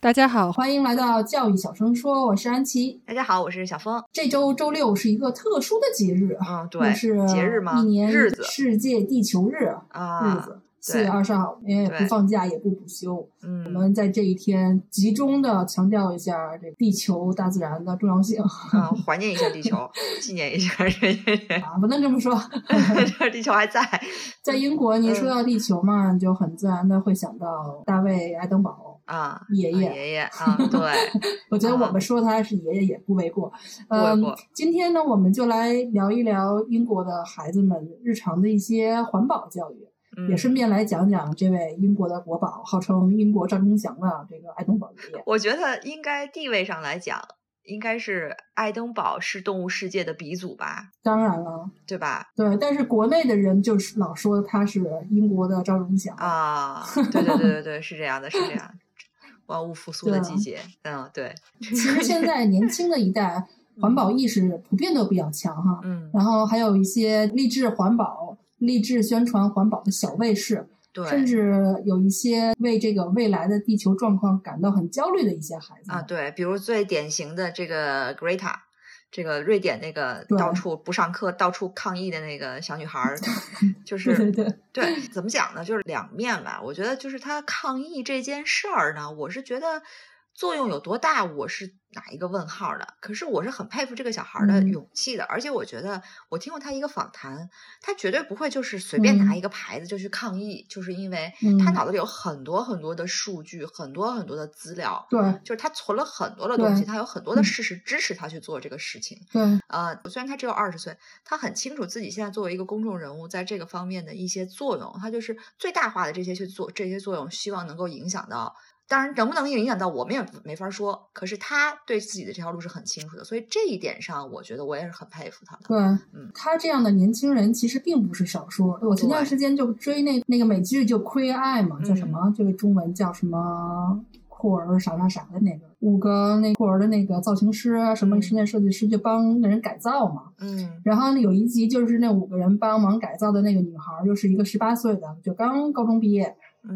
大家好，欢迎来到教育小声说，我是安琪。大家好，我是小峰。这周周六是一个特殊的节日，嗯，对，是节日吗？一年日子世界地球日啊日子。四月二十号，因为也不放假，也不补休。嗯我嗯，们在这一天集中的强调一下这地球大自然的重要性啊，怀念一下地球，纪念一下啊，不能这么说。这 地球还在。在英国，您嗯说到地球嘛，你就很自然的会想到大卫·爱登堡啊，爷爷。爷爷啊，对，我觉得我们说他是爷爷也不为过。嗯今天呢，我们就来聊一聊英国的孩子们日常的一些环保教育，嗯也顺便来讲讲这位英国的国宝，号称英国赵忠祥的这个爱登堡爷爷。我觉得应该地位上来讲，应该是爱登堡是动物世界的鼻祖吧，当然了，对吧？对，但是国内的人就是老说他是英国的赵忠祥。啊，对对对对对，是这样的，是这样。万物复苏的季节，嗯，对，其实现在年轻的一代 环保意识普遍都比较强哈，嗯，然后还有一些励志环保、励志宣传环保的小卫士，对，甚至有一些为这个未来的地球状况感到很焦虑的一些孩子啊，对，比如最典型的这个 Greta，这个瑞典那个到处不上课、到处抗议的那个小女孩儿，就是对，对，怎么讲呢？就是两面吧。我觉得就是她抗议这件事儿呢，我是觉得作用有多大，我是打一个问号的。可是我是很佩服这个小孩儿的嗯勇气的，而且我觉得我听过他一个访谈，他绝对不会就是随便拿嗯一个牌子就去抗议，就是因为嗯他脑子里有很多很多的数据，很多很多的资料。对就是他存了很多的东西，他有很多的嗯事实支持他去做这个事情。对，呃，虽然他只有二十岁，他很清楚自己现在作为一个公众人物，在这个方面的一些作用，他就是最大化的这些去做这些作用，希望能够影响到。当然，能不能影响到我们也没法说。可是他对自己的这条路是很清楚的，所以这一点上，我觉得我也是很佩服他的。对，嗯他这样的年轻人其实并不是少数。我前段时间就追那那个美剧，就《Queer Eye》嘛，叫什嗯么？这个中文叫什么？酷儿啥啥啥的那个，五个那酷儿的那个造型师啊，什么嗯室内设计师就帮那人改造嘛。嗯然后有一集就是那五个人帮忙改造的那个女孩，又是一个十八岁的，就刚高中毕业，嗯，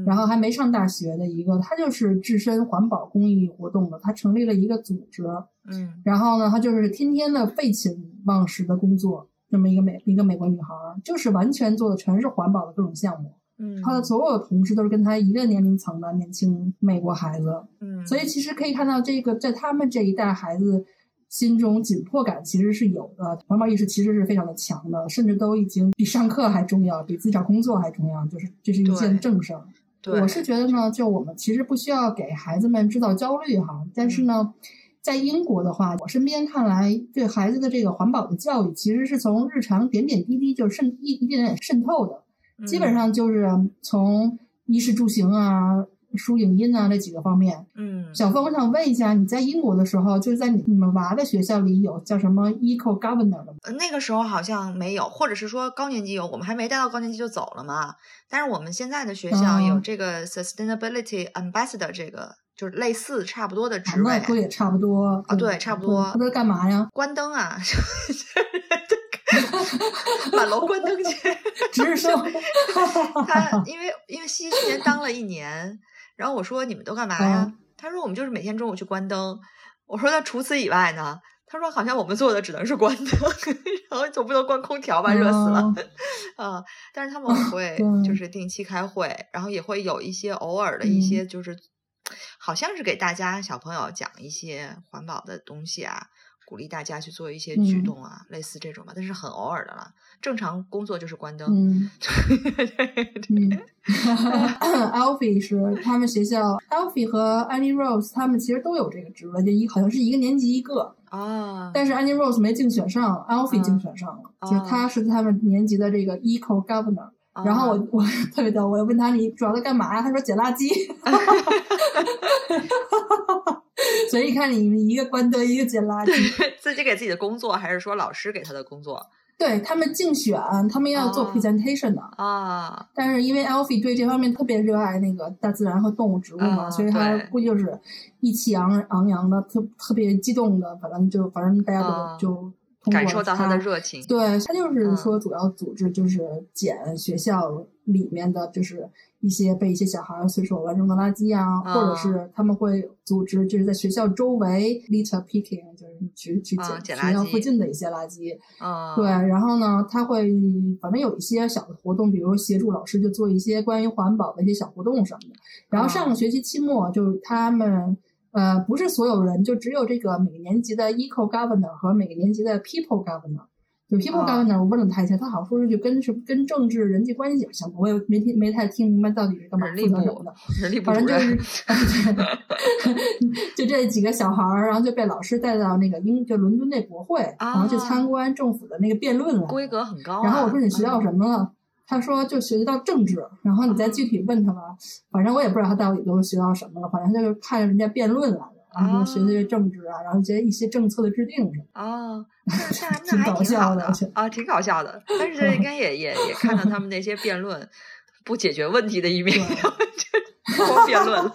然后还没上大学的一个，她就是置身环保公益活动的，她成立了一个组织，嗯然后呢，她就是天天的废寝忘食的工作，这么一个美一个美国女孩儿，就是完全做的全是环保的各种项目。嗯，她的所有的同事都是跟她一个年龄层的年轻美国孩子，嗯，所以其实可以看到，这个在他们这一代孩子心中紧迫感其实是有的，环保意识其实是非常的强的，甚至都已经比上课还重要，比自己找工作还重要，就是这是一件正事儿。对。我是觉得呢，就我们其实不需要给孩子们制造焦虑哈，但是呢，在英国的话，我身边看来，对孩子的这个环保的教育，其实是从日常点点滴滴就渗一一点点渗透的，基本嗯上就是从衣食住行啊、书影音啊这几个方面。嗯小峰，我想问一下，你在英国的时候，就是在你你们娃的学校里有叫什么 Eco Governor 的吗？呃那个时候好像没有，或者是说高年级有，我们还没带到高年级就走了嘛。但是我们现在的学校有哦这个 Sustainability Ambassador，这个就是类似差不多的啊职位那，不也差不多啊对差不多他都干嘛呀？关灯啊，满楼关灯去。值日生。他因为因为西西去年当了一年，然后我说你们都干嘛呀？嗯他说我们就是每天中午去关灯。我说那除此以外呢？他说好像我们做的只能是关灯，然后总不能关空调吧，热死了。嗯啊，但是他们会就是定期开会，然后也会有一些偶尔的一嗯些就是，好像是给大家小朋友讲一些环保的东西啊，鼓励大家去做一些举嗯动啊，类似这种吧，但是很偶尔的了。正常工作就是关灯。嗯对，Alfie 是他们学校，Alfie 和 Annie Rose 他们其实都有这个职位，就一好像是一个年级一个，啊，但是 Annie Rose 没竞选上，Alfie 嗯竞选上了，啊就是他是他们年级的这个 Eco Governor。然后我我特别逗，我又问他你主要在干嘛呀？他说捡垃圾。所以看你们一个关灯，一个捡垃圾。自己给自己的工作，还是说老师给他的工作对他们竞选，他们要做哦 presentation 的。啊？但是因为 Alfie 对这方面特别热爱那个大自然和动物植物嘛，啊所以他对估计就是意气昂昂扬的，特特别激动的，反正就反正大家都、啊就感受到他的热情。对他就是嗯说，主要组织就是捡学校里面的，就是一些被一些小孩随手乱扔的垃圾啊，啊或者是他们会组织就是在学校周围 litter picking，就是去去啊捡学校附近的一些垃圾。嗯，对，然后呢，他会反正有一些小的活动，比如协助老师就做一些关于环保的一些小活动什么的。然后上个学期期末，就是他们呃，不是所有人，就只有这个每个年级的 eco governor 和每个年级的 people governor。就 people 啊 governor，我问了他一下，他好像说是就跟是跟政治人际关系相关，我也没听没太听明白到底是干嘛人力部负责什么的。人反正就是，就这几个小孩儿，然后就被老师带到那个英就伦敦那国会，然后去参观政府的那个辩论了。规格很高啊。然后我说你学到嗯什么了？他说就学习到政治。然后你再具体问他吧，反正我也不知道他到底都学到什么了。反正就是看人家辩论来的，然后学学政治啊，然后学一些政策的制定什么的。哦，那那 挺那还挺搞笑好的啊，挺搞笑的。但是应该也也也看到他们那些辩论不解决问题的一面，就光辩论了。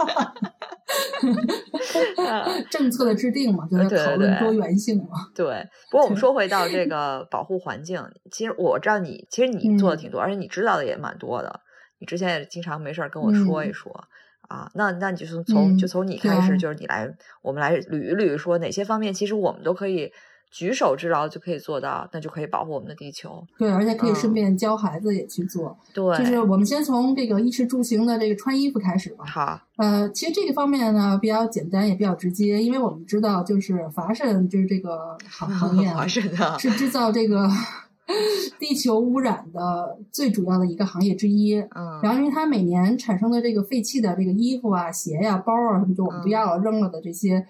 啊 政策的制定嘛，就是对对讨论多元性嘛。对，不过我们说回到这 个保护环境，其实我知道你，其实你做的嗯挺多，而且你知道的也蛮多的。你之前也经常没事儿跟我说一嗯说、啊。那那你就从从、就嗯从你开始，对就是你来，我们来捋一捋，说哪些方面其实我们都可以举手之劳就可以做到，那就可以保护我们的地球。对，而且可以顺嗯便教孩子也去做。对，就是我们先从这个衣食住行的这个穿衣服开始吧。好，呃，其实这个方面呢比较简单，也比较直接，因为我们知道，就是华盛就是这个行行业啊华盛的是制造这个 地球污染的最主要的一个行业之一。嗯，然后，因为它每年产生的这个废弃的这个衣服啊、鞋呀、包啊什么，就我们不嗯要了、扔了的这些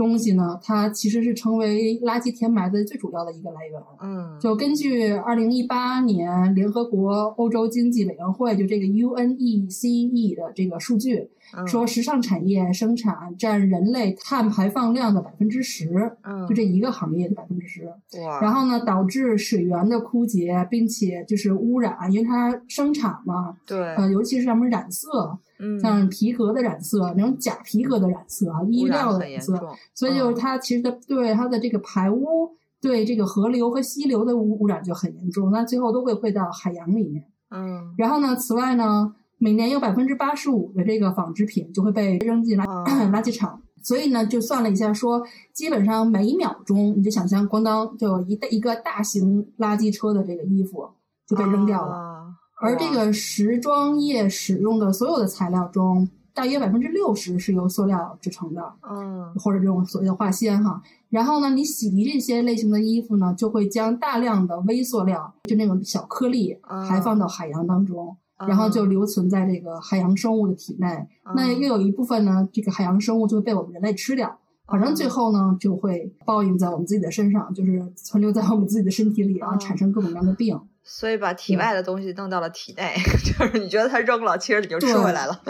东西呢，它其实是成为垃圾填埋的最主要的一个来源。嗯，就根据二零一八年联合国欧洲经济委员会就这个 UNECE 的这个数据，嗯。说时尚产业生产占人类碳排放量的百分之十，嗯，就这一个行业的百分之十。哇，然后呢，导致水源的枯竭，并且就是污染，因为它生产嘛，对，呃，尤其是什么染色，嗯，像皮革的染色，那种假皮革的染色啊，衣料的染色，所以就是嗯。它其实的对它的这个排污，对这个河流和溪流的污污染就很严重，那最后都会汇到海洋里面。嗯。然后呢，此外呢，每年有百分之八十五的这个纺织品就会被扔进垃、哦 垃圾场。所以呢，就算了一下说，基本上每一秒钟，你就想象，咣当就有一大一个大型垃圾车的这个衣服就被扔掉了。啊而这个时装业使用的所有的材料中，大约百分之六十是由塑料制成的，嗯或者这种所谓的化纤哈。然后呢，你洗涤这些类型的衣服呢，就会将大量的微塑料，就那种小颗粒啊排放到海洋当中，然后就留存在这个海洋生物的体内。嗯那又有一部分呢，这个海洋生物就会被我们人类吃掉。反正最嗯后呢，就会报应在我们自己的身上，就是存留在我们自己的身体里，然后嗯产生各种各样的病。所以把体外的东西弄到了体内，就是你觉得它扔了，其实你就吃回来了。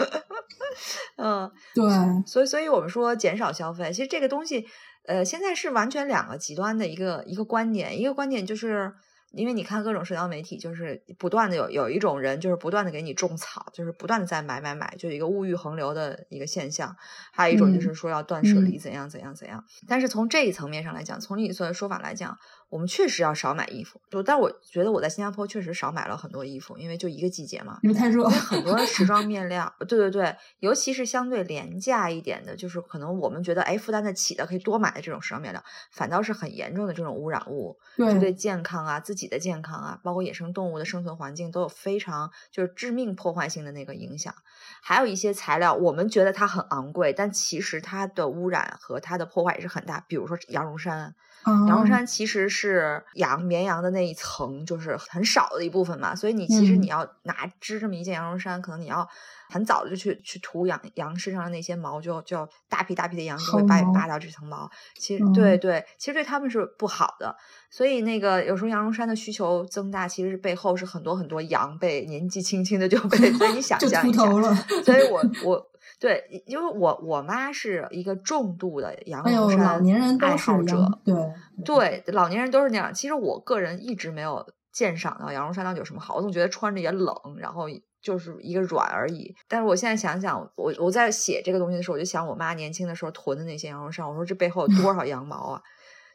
嗯，对，所以，所以我们说减少消费，其实这个东西，呃，现在是完全两个极端的一个一个观点。一个观点就是，因为你看各种社交媒体，就是不断的有有一种人，就是不断的给你种草，就是不断的在买买买，就一个物欲横流的一个现象。还有一种就嗯是说要断舍离，嗯怎样怎样怎样。但是从这一层面上来讲，从你所的说法来讲，我们确实要少买衣服。就但我觉得我在新加坡确实少买了很多衣服，因为就一个季节嘛，因为太热因为。很多时装 面料，对对对，尤其是相对廉价一点的，就是可能我们觉得哎负担得起的，可以多买的这种时装面料，反倒是很严重的这种污染物，就对对，健康啊、自己的健康啊，包括野生动物的生存环境都有非常就是致命破坏性的那个影响。还有一些材料，我们觉得它很昂贵，但其实它的污染和它的破坏也是很大。比如说羊绒衫，啊羊绒衫其实是羊绵羊的那一层，就是很少的一部分嘛，所以你其实嗯。你要拿织这么一件羊绒衫，可能你要很早的就去去涂羊羊身上的那些毛，就就大批大批的羊就会扒扒掉这层毛。其实、对嗯。对，其实对他们是不好的，所以那个有时候羊绒衫的需求增大，其实背后是很多很多羊被年纪轻轻的就被，所以你想象一下。所以我我对，因为我我妈是一个重度的羊绒衫老年人爱好者对对，老年人都是那样。其实我个人一直没有鉴赏到羊绒衫到底有什么好，我总觉得穿着也冷，然后就是一个软而已。但是我现在想想，我我在写这个东西的时候，我就想我妈年轻的时候囤的那些羊绒衫，我说这背后有多少 羊毛啊！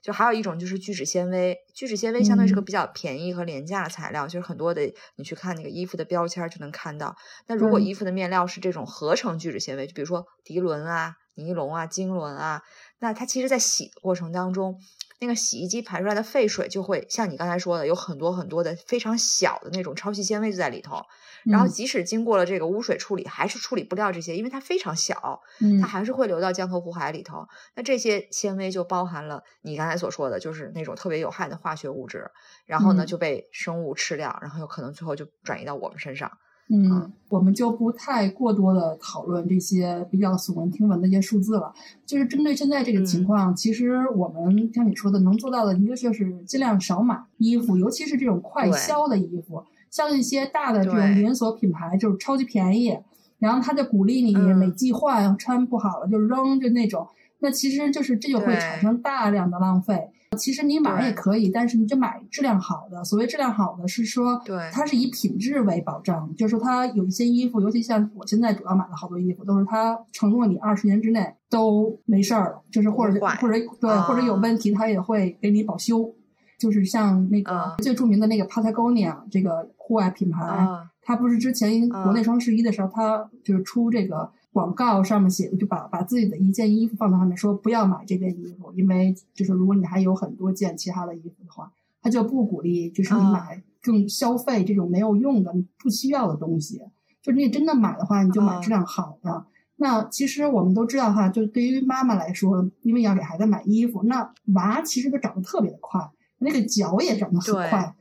就还有一种就是聚酯纤维，聚酯纤维相对是个嗯比较便宜和廉价的材料，就是很多的你去看那个衣服的标签就能看到。那如果衣服的面料是这种合成聚酯纤维，就比如说涤纶啊、尼龙啊、腈纶啊，那它其实在洗的过程当中，那个洗衣机排出来的废水就会像你刚才说的，有很多很多的非常小的那种超细纤维就在里头。然后嗯即使经过了这个污水处理，还是处理不掉这些，因为它非常小，嗯它还是会流到江河湖海里头。那这些纤维就包含了你刚才所说的，就是那种特别有害的化学物质，然后呢嗯就被生物吃掉，然后有可能最后就转移到我们身上。嗯，我们就不太过多的讨论这些比较耸人听闻的一些数字了。就是针对现在这个情嗯况，其实我们像你说的，能做到的一个就是尽量少买衣服，尤其是这种快销的衣服，像一些大的这种连锁品牌，就是超级便宜，然后他就鼓励你嗯每季换，穿不好了就扔，就那种。那其实就是这就会产生大量的浪费。其实你买也可以，但是你就买质量好的。所谓质量好的，是说对。它是以品质为保障，就是说它有一些衣服，尤其像我现在主要买的好多衣服，都是它承诺你二十年之内都没事儿了，就是或者或者对、啊或者有问题，它也会给你保修。就是像那个啊。最著名的那个 Patagonia 这个户外品牌，啊，它不是之前啊。国内双十一的时候，它就是出这个广告，上面写的就把把自己的一件衣服放在上面，说不要买这件衣服，因为就是如果你还有很多件其他的衣服的话，他就不鼓励就是你啊买更消费这种没有用的、你不需要的东西。就是你真的买的话，你就买啊质量好的。那其实我们都知道哈，就对于妈妈来说，因为要给孩子买衣服，那娃其实都长得特别的快，那个脚也长得很对快。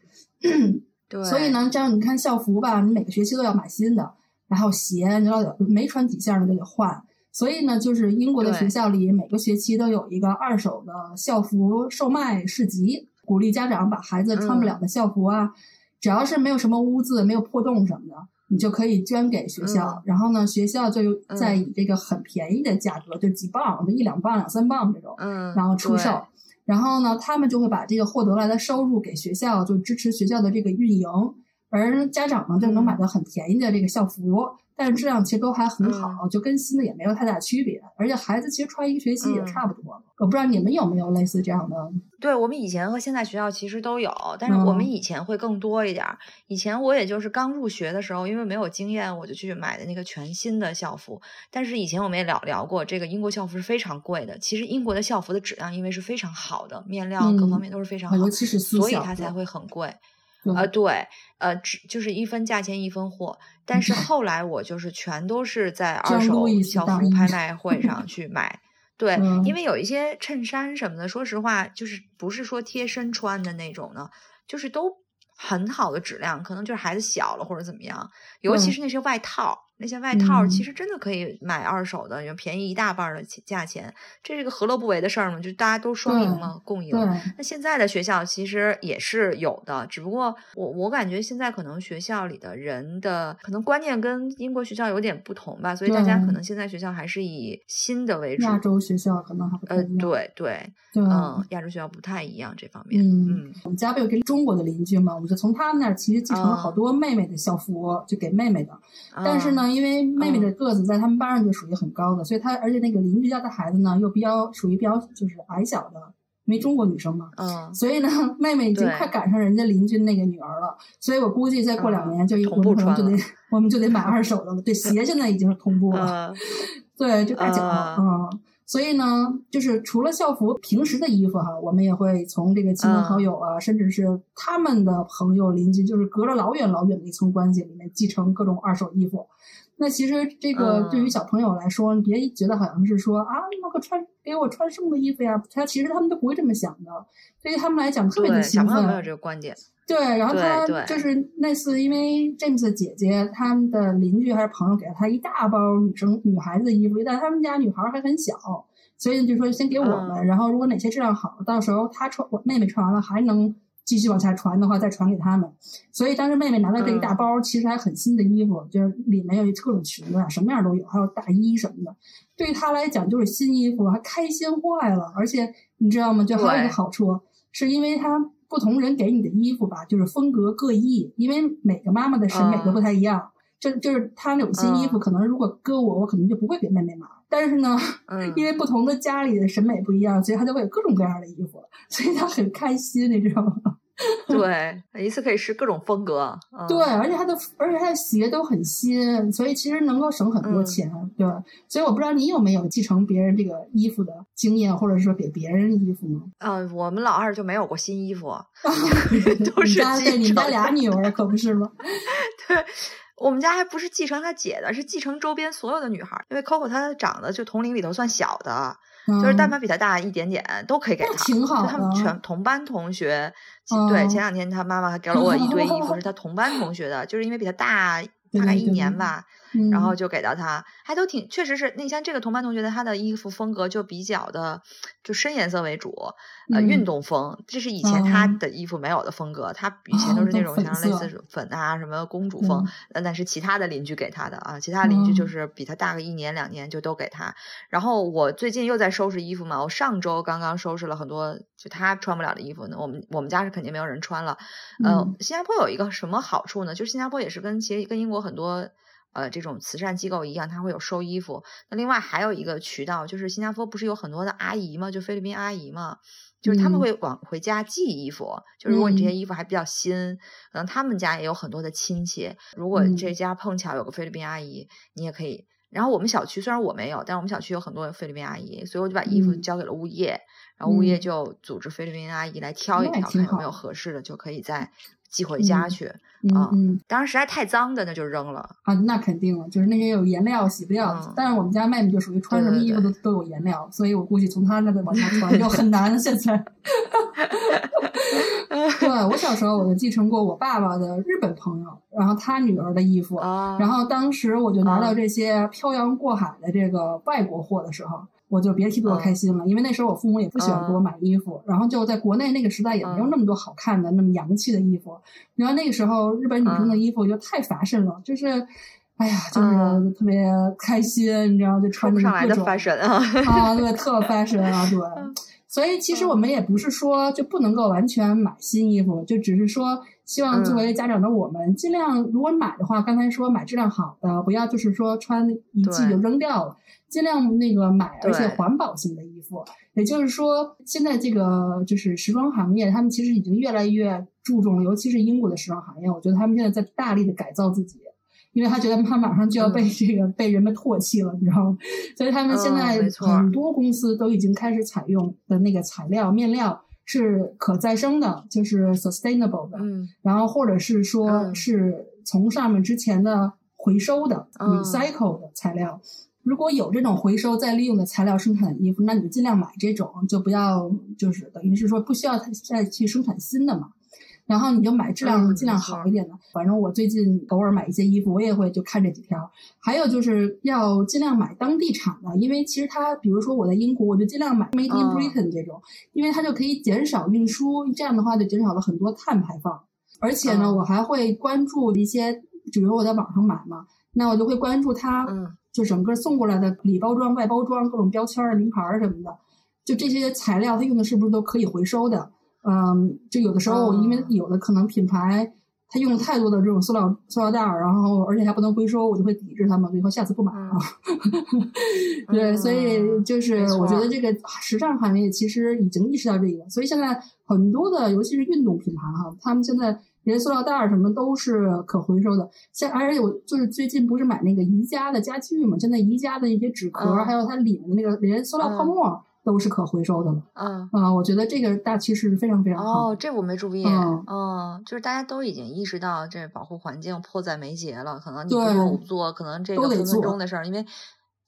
对，所以呢，这样你看校服吧，你每个学期都要买新的，然后鞋你知道没穿几下你就得换。所以呢，就是英国的学校里每个学期都有一个二手的校服售卖市集，鼓励家长把孩子穿不了的校服啊，只要是没有什么污渍、没有破洞什么的，你就可以捐给学校。嗯然后呢，学校就嗯再以这个很便宜的价格，就几磅，就一两磅、两三磅这种，嗯，然后出售。然后呢，他们就会把这个获得来的收入给学校，就支持学校的这个运营，而家长呢就能买到很便宜的这个校服，但是质量其实都还很好，就跟新的也没有太大区别，而且孩子其实穿一个学期也嗯差不多了。我不知道你们有没有类似这样的？对我们以前和现在学校其实都有，但是我们嗯以前会更多一点儿。以前我也就是刚入学的时候，因为没有经验，我就去买的那个全新的校服。但是以前我们也聊聊过，这个英国校服是非常贵的。其实英国的校服的质量因为是非常好的，面料各方嗯面都是非常好，尤其是私所以它才会很贵。对呃，对，呃，只就是一分价钱一分货。但是后来我就是全都是在二手校服拍卖会上去买。对，嗯因为有一些衬衫什么的，说实话，就是不是说贴身穿的那种呢，就是都很好的质量，可能就是孩子小了或者怎么样。尤其嗯是那些外套，那些外套其嗯实真的可以买二手的，也便宜一大半的钱价钱。这是个何乐不为的事儿嘛，就大家都双赢对嘛，共赢。对，那现在的学校其实也是有的，只不过我我感觉现在可能学校里的人的可能观念跟英国学校有点不同吧，所以大家可能现在学校还是以新的为主。亚洲学校可能还呃，对对，对，嗯，亚洲学校不太一样这方面。嗯嗯，我们家不有跟中国的邻居嘛，我们就从他们那儿其实继承了好啊多妹妹的校服，就给妹妹的。但是啊，呢，因为妹妹的个子在他们班上就属于很高的，所以她而且那个邻居家的孩子呢又比较属于比较就是矮小的，因为中国女生嘛，嗯，所以呢，妹妹已经快赶上人家邻居那个女儿了。所以我估计再过两嗯年就同我们可能就得我们就得买二手的了。对，鞋现在已经是同步了。呃，对，就大脚，啊嗯。所以呢，就是除了校服，平时的衣服哈，我们也会从这个亲朋好友啊，甚至是他们的朋友、邻居，就是隔着老远老远的一层关系里面继承各种二手衣服。那其实这个嗯对于小朋友来说，你别觉得好像是说啊，那个穿给我穿剩的衣服呀，他其实他们都不会这么想的。对于他们来讲，特别的，兴奋。小朋友没有这个观点。对，然后他就是那次，因为 James 的姐姐他们的邻居还是朋友给了他一大包女生女孩子的衣服，但他们家女孩还很小，所以就说先给我们，嗯然后如果哪些质量好，到时候她穿我妹妹穿完了还能继续往下传的话，再传给他们。所以当时妹妹拿到这一大包，其实还很新的衣服，就是里面有各种裙子啊，什么样都有，还有大衣什么的。对于她来讲，就是新衣服，还开心坏了。而且你知道吗？就还有一个好处，是因为她不同人给你的衣服吧，就是风格各异，因为每个妈妈的审美都不太一样。就就是她那种新衣服，可能如果搁我，我可能就不会给妹妹买。但是呢，因为不同的家里的审美不一样，所以他就会有各种各样的衣服，所以他很开心，你知道吗？对，一次可以试各种风格。对，而且他的而且他的鞋都很新，所以其实能够省很多钱。对，所以我不知道你有没有继承别人这个衣服的经验，或者说给别人衣服呢？呃，我们老二就没有过新衣服，都是对，你们家俩女儿可不是吗？对。我们家还不是继承他姐的，是继承周边所有的女孩，因为 Coco 她长得就同龄里头算小的，就是但凡比她大一点点都可以给她。挺好就他们全同班同学，对，前两天他妈妈还给了我一堆衣服，是他同班同学的，就是因为比他大大概一年吧。然后就给到他，还都挺，确实是。那像这个同班同学的，他的衣服风格就比较的，就深颜色为主，呃，运动风。这是以前他的衣服没有的风格，他以前都是那种像类似粉啊什么公主风。呃，那是其他的邻居给他的啊，其他邻居就是比他大个一年两年，就都给他。然后我最近又在收拾衣服嘛，我上周刚刚收拾了很多就他穿不了的衣服呢。我们我们家是肯定没有人穿了。呃，新加坡有一个什么好处呢？就是新加坡也是跟其实跟英国很多。呃，这种慈善机构一样，它会有收衣服。那另外还有一个渠道，就是新加坡不是有很多的阿姨吗？就菲律宾阿姨嘛，就是他们会往回家寄衣服。就如果你这些衣服还比较新，可能他们家也有很多的亲戚。如果这家碰巧有个菲律宾阿姨，你也可以。然后我们小区虽然我没有，但是我们小区有很多菲律宾阿姨，所以我就把衣服交给了物业，然后物业就组织菲律宾阿姨来挑一挑，看有没有合适的，就可以在。寄回家去啊！当然实在太脏的那就扔了啊！那肯定了，就是那些有颜料洗不掉。但是我们家妹妹就属于穿什么衣服都都有颜料，所以我估计从她那个往下传就很难。现在，对我小时候我就继承过我爸爸的日本朋友，然后他女儿的衣服，啊然后当时我就拿到这些漂洋过海的这个外国货的时候。我就别提多开心了，因为那时候我父母也不喜欢给我买衣服，然后就在国内那个时代也没有那么多好看的、那么洋气的衣服。然后那个时候日本女生的衣服就太乏身了，就是，哎呀，就是特别开心，你知道，就穿着各种啊，啊，对，特发神啊，对。所以其实我们也不是说就不能够完全买新衣服，就只是说希望作为家长的我们尽量，如果买的话，刚才说买质量好的，不要就是说穿一季就扔掉了。尽量那个买，而且环保性的衣服，也就是说，现在这个就是时装行业，他们其实已经越来越注重，尤其是英国的时装行业，我觉得他们现在在大力的改造自己，因为他觉得他马上就要被这个被人们唾弃了，你知道吗？所以他们现在很多公司都已经开始采用的那个材料面料是可再生的，就是 sustainable 的，嗯，然后或者是说是从上面之前的回收的 recycle 的材料。如果有这种回收再利用的材料生产的衣服，那你就尽量买这种，就不要就是等于是说不需要再去生产新的嘛。然后你就买质量尽量好一点的。反正我最近偶尔买一些衣服，我也会就看这几条。还有就是要尽量买当地产的，因为其实它，比如说我在英国，我就尽量买 Made in Britain 这种，因为它就可以减少运输，这样的话就减少了很多碳排放。而且呢，我还会关注一些，比如我在网上买嘛，那我就会关注它。就整个送过来的里包装、外包装、各种标签儿、名牌儿什么的，就这些材料，它用的是不是都可以回收的？嗯，就有的时候，因为有的可能品牌它用了太多的这种塑料塑料袋儿，然后而且还不能回收，我就会抵制他们，以后下次不买了。对，所以就是我觉得这个时尚行业其实已经意识到这个，所以现在很多的，尤其是运动品牌哈，他们现在。连塑料袋儿什么都是可回收的，像而且我就是最近不是买那个宜家的家具嘛，现在宜家的一些纸壳，还有它里面的那个连塑料泡沫都是可回收的了。嗯啊，我觉得这个大趋势是非常非常好。哦，这我没注意。嗯，就是大家都已经意识到这保护环境迫在眉睫了，可能你不做可能这个分分钟的事儿，因为。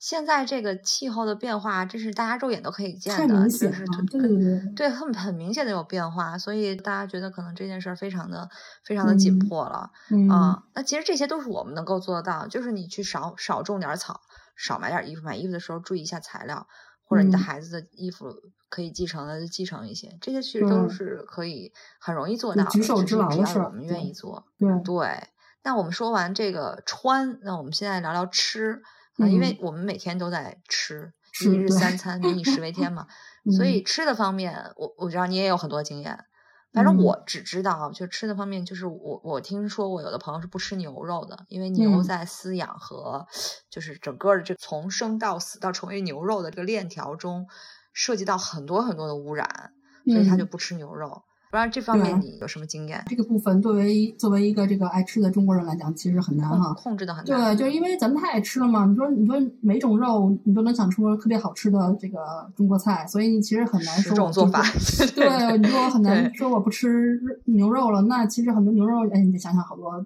现在这个气候的变化，这是大家肉眼都可以见的，就是对对对，对很很明显的有变化，所以大家觉得可能这件事儿非常的非常的紧迫了啊。那其实这些都是我们能够做到，就是你去少少种点草，少买点衣服，买衣服的时候注意一下材料，或者你的嗯。孩子的衣服可以继承的就继承一些，这些其实都是可以很容易做到的，举手之只是只劳的事儿要我们愿意做。对，对，那我们说完这个穿，那我们现在聊聊吃。啊、因为我们每天都在吃一日三餐，民以食为天 嘛，所以吃的方面，我我知道你也有很多经验。反正嗯。我只知道，就吃的方面，就是我我听说我有的朋友是不吃牛肉的，因为牛嗯。在饲养和就是整个的这从生到死到成为牛肉的这个链条中，涉及到很多很多的污染，所以他就嗯。不吃牛肉。不知道这方面你有什么经验？这个部分作为作为一个这个爱吃的中国人来讲，其实很难哈。控制的很难。对，就是因为咱们太爱吃了嘛。你说，你说每种肉你都能想出特别好吃的这个中国菜，所以你其实很难说这种做法，对对，你说我很难说我不吃牛肉了。那其实很多牛肉，哎，你得想想好多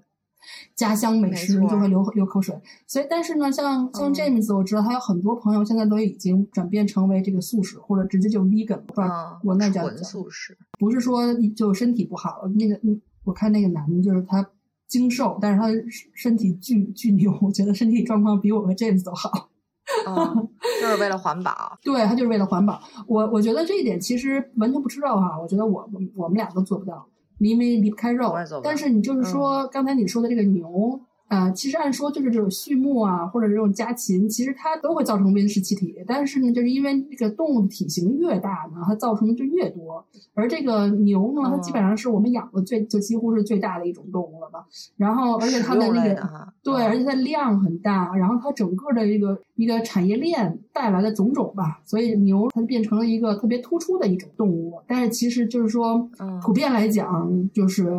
家乡美食，你就会流流口水。所以，但是呢，像像嗯 James，我知道他有很多朋友现在都已经转变成为这个素食，或者直接就 vegan，不知道嗯，国内叫纯素食。不是说就身体不好，那个嗯，我看那个男的，就是他精瘦，但是他身体巨巨牛，我觉得身体状况比我和 James 都好。嗯，就是为了环保。对他就是为了环保。我我觉得这一点其实完全不吃肉哈，我觉得我我们俩都做不到，因为离不开肉但是你就是说、刚才你说的这个牛。呃，其实按说就是这种畜牧啊，或者这种家禽，其实它都会造成温室气体。但是呢，就是因为这个动物的体型越大呢，它造成的就越多。而这个牛呢，它基本上是我们养的最就几乎是最大的一种动物了吧。然后，而且它的那个对，嗯而且它量很大，然后它整个的一个一个产业链带来的种种吧，所以牛它变成了一个特别突出的一种动物。但是其实就是说，嗯普遍来讲，就是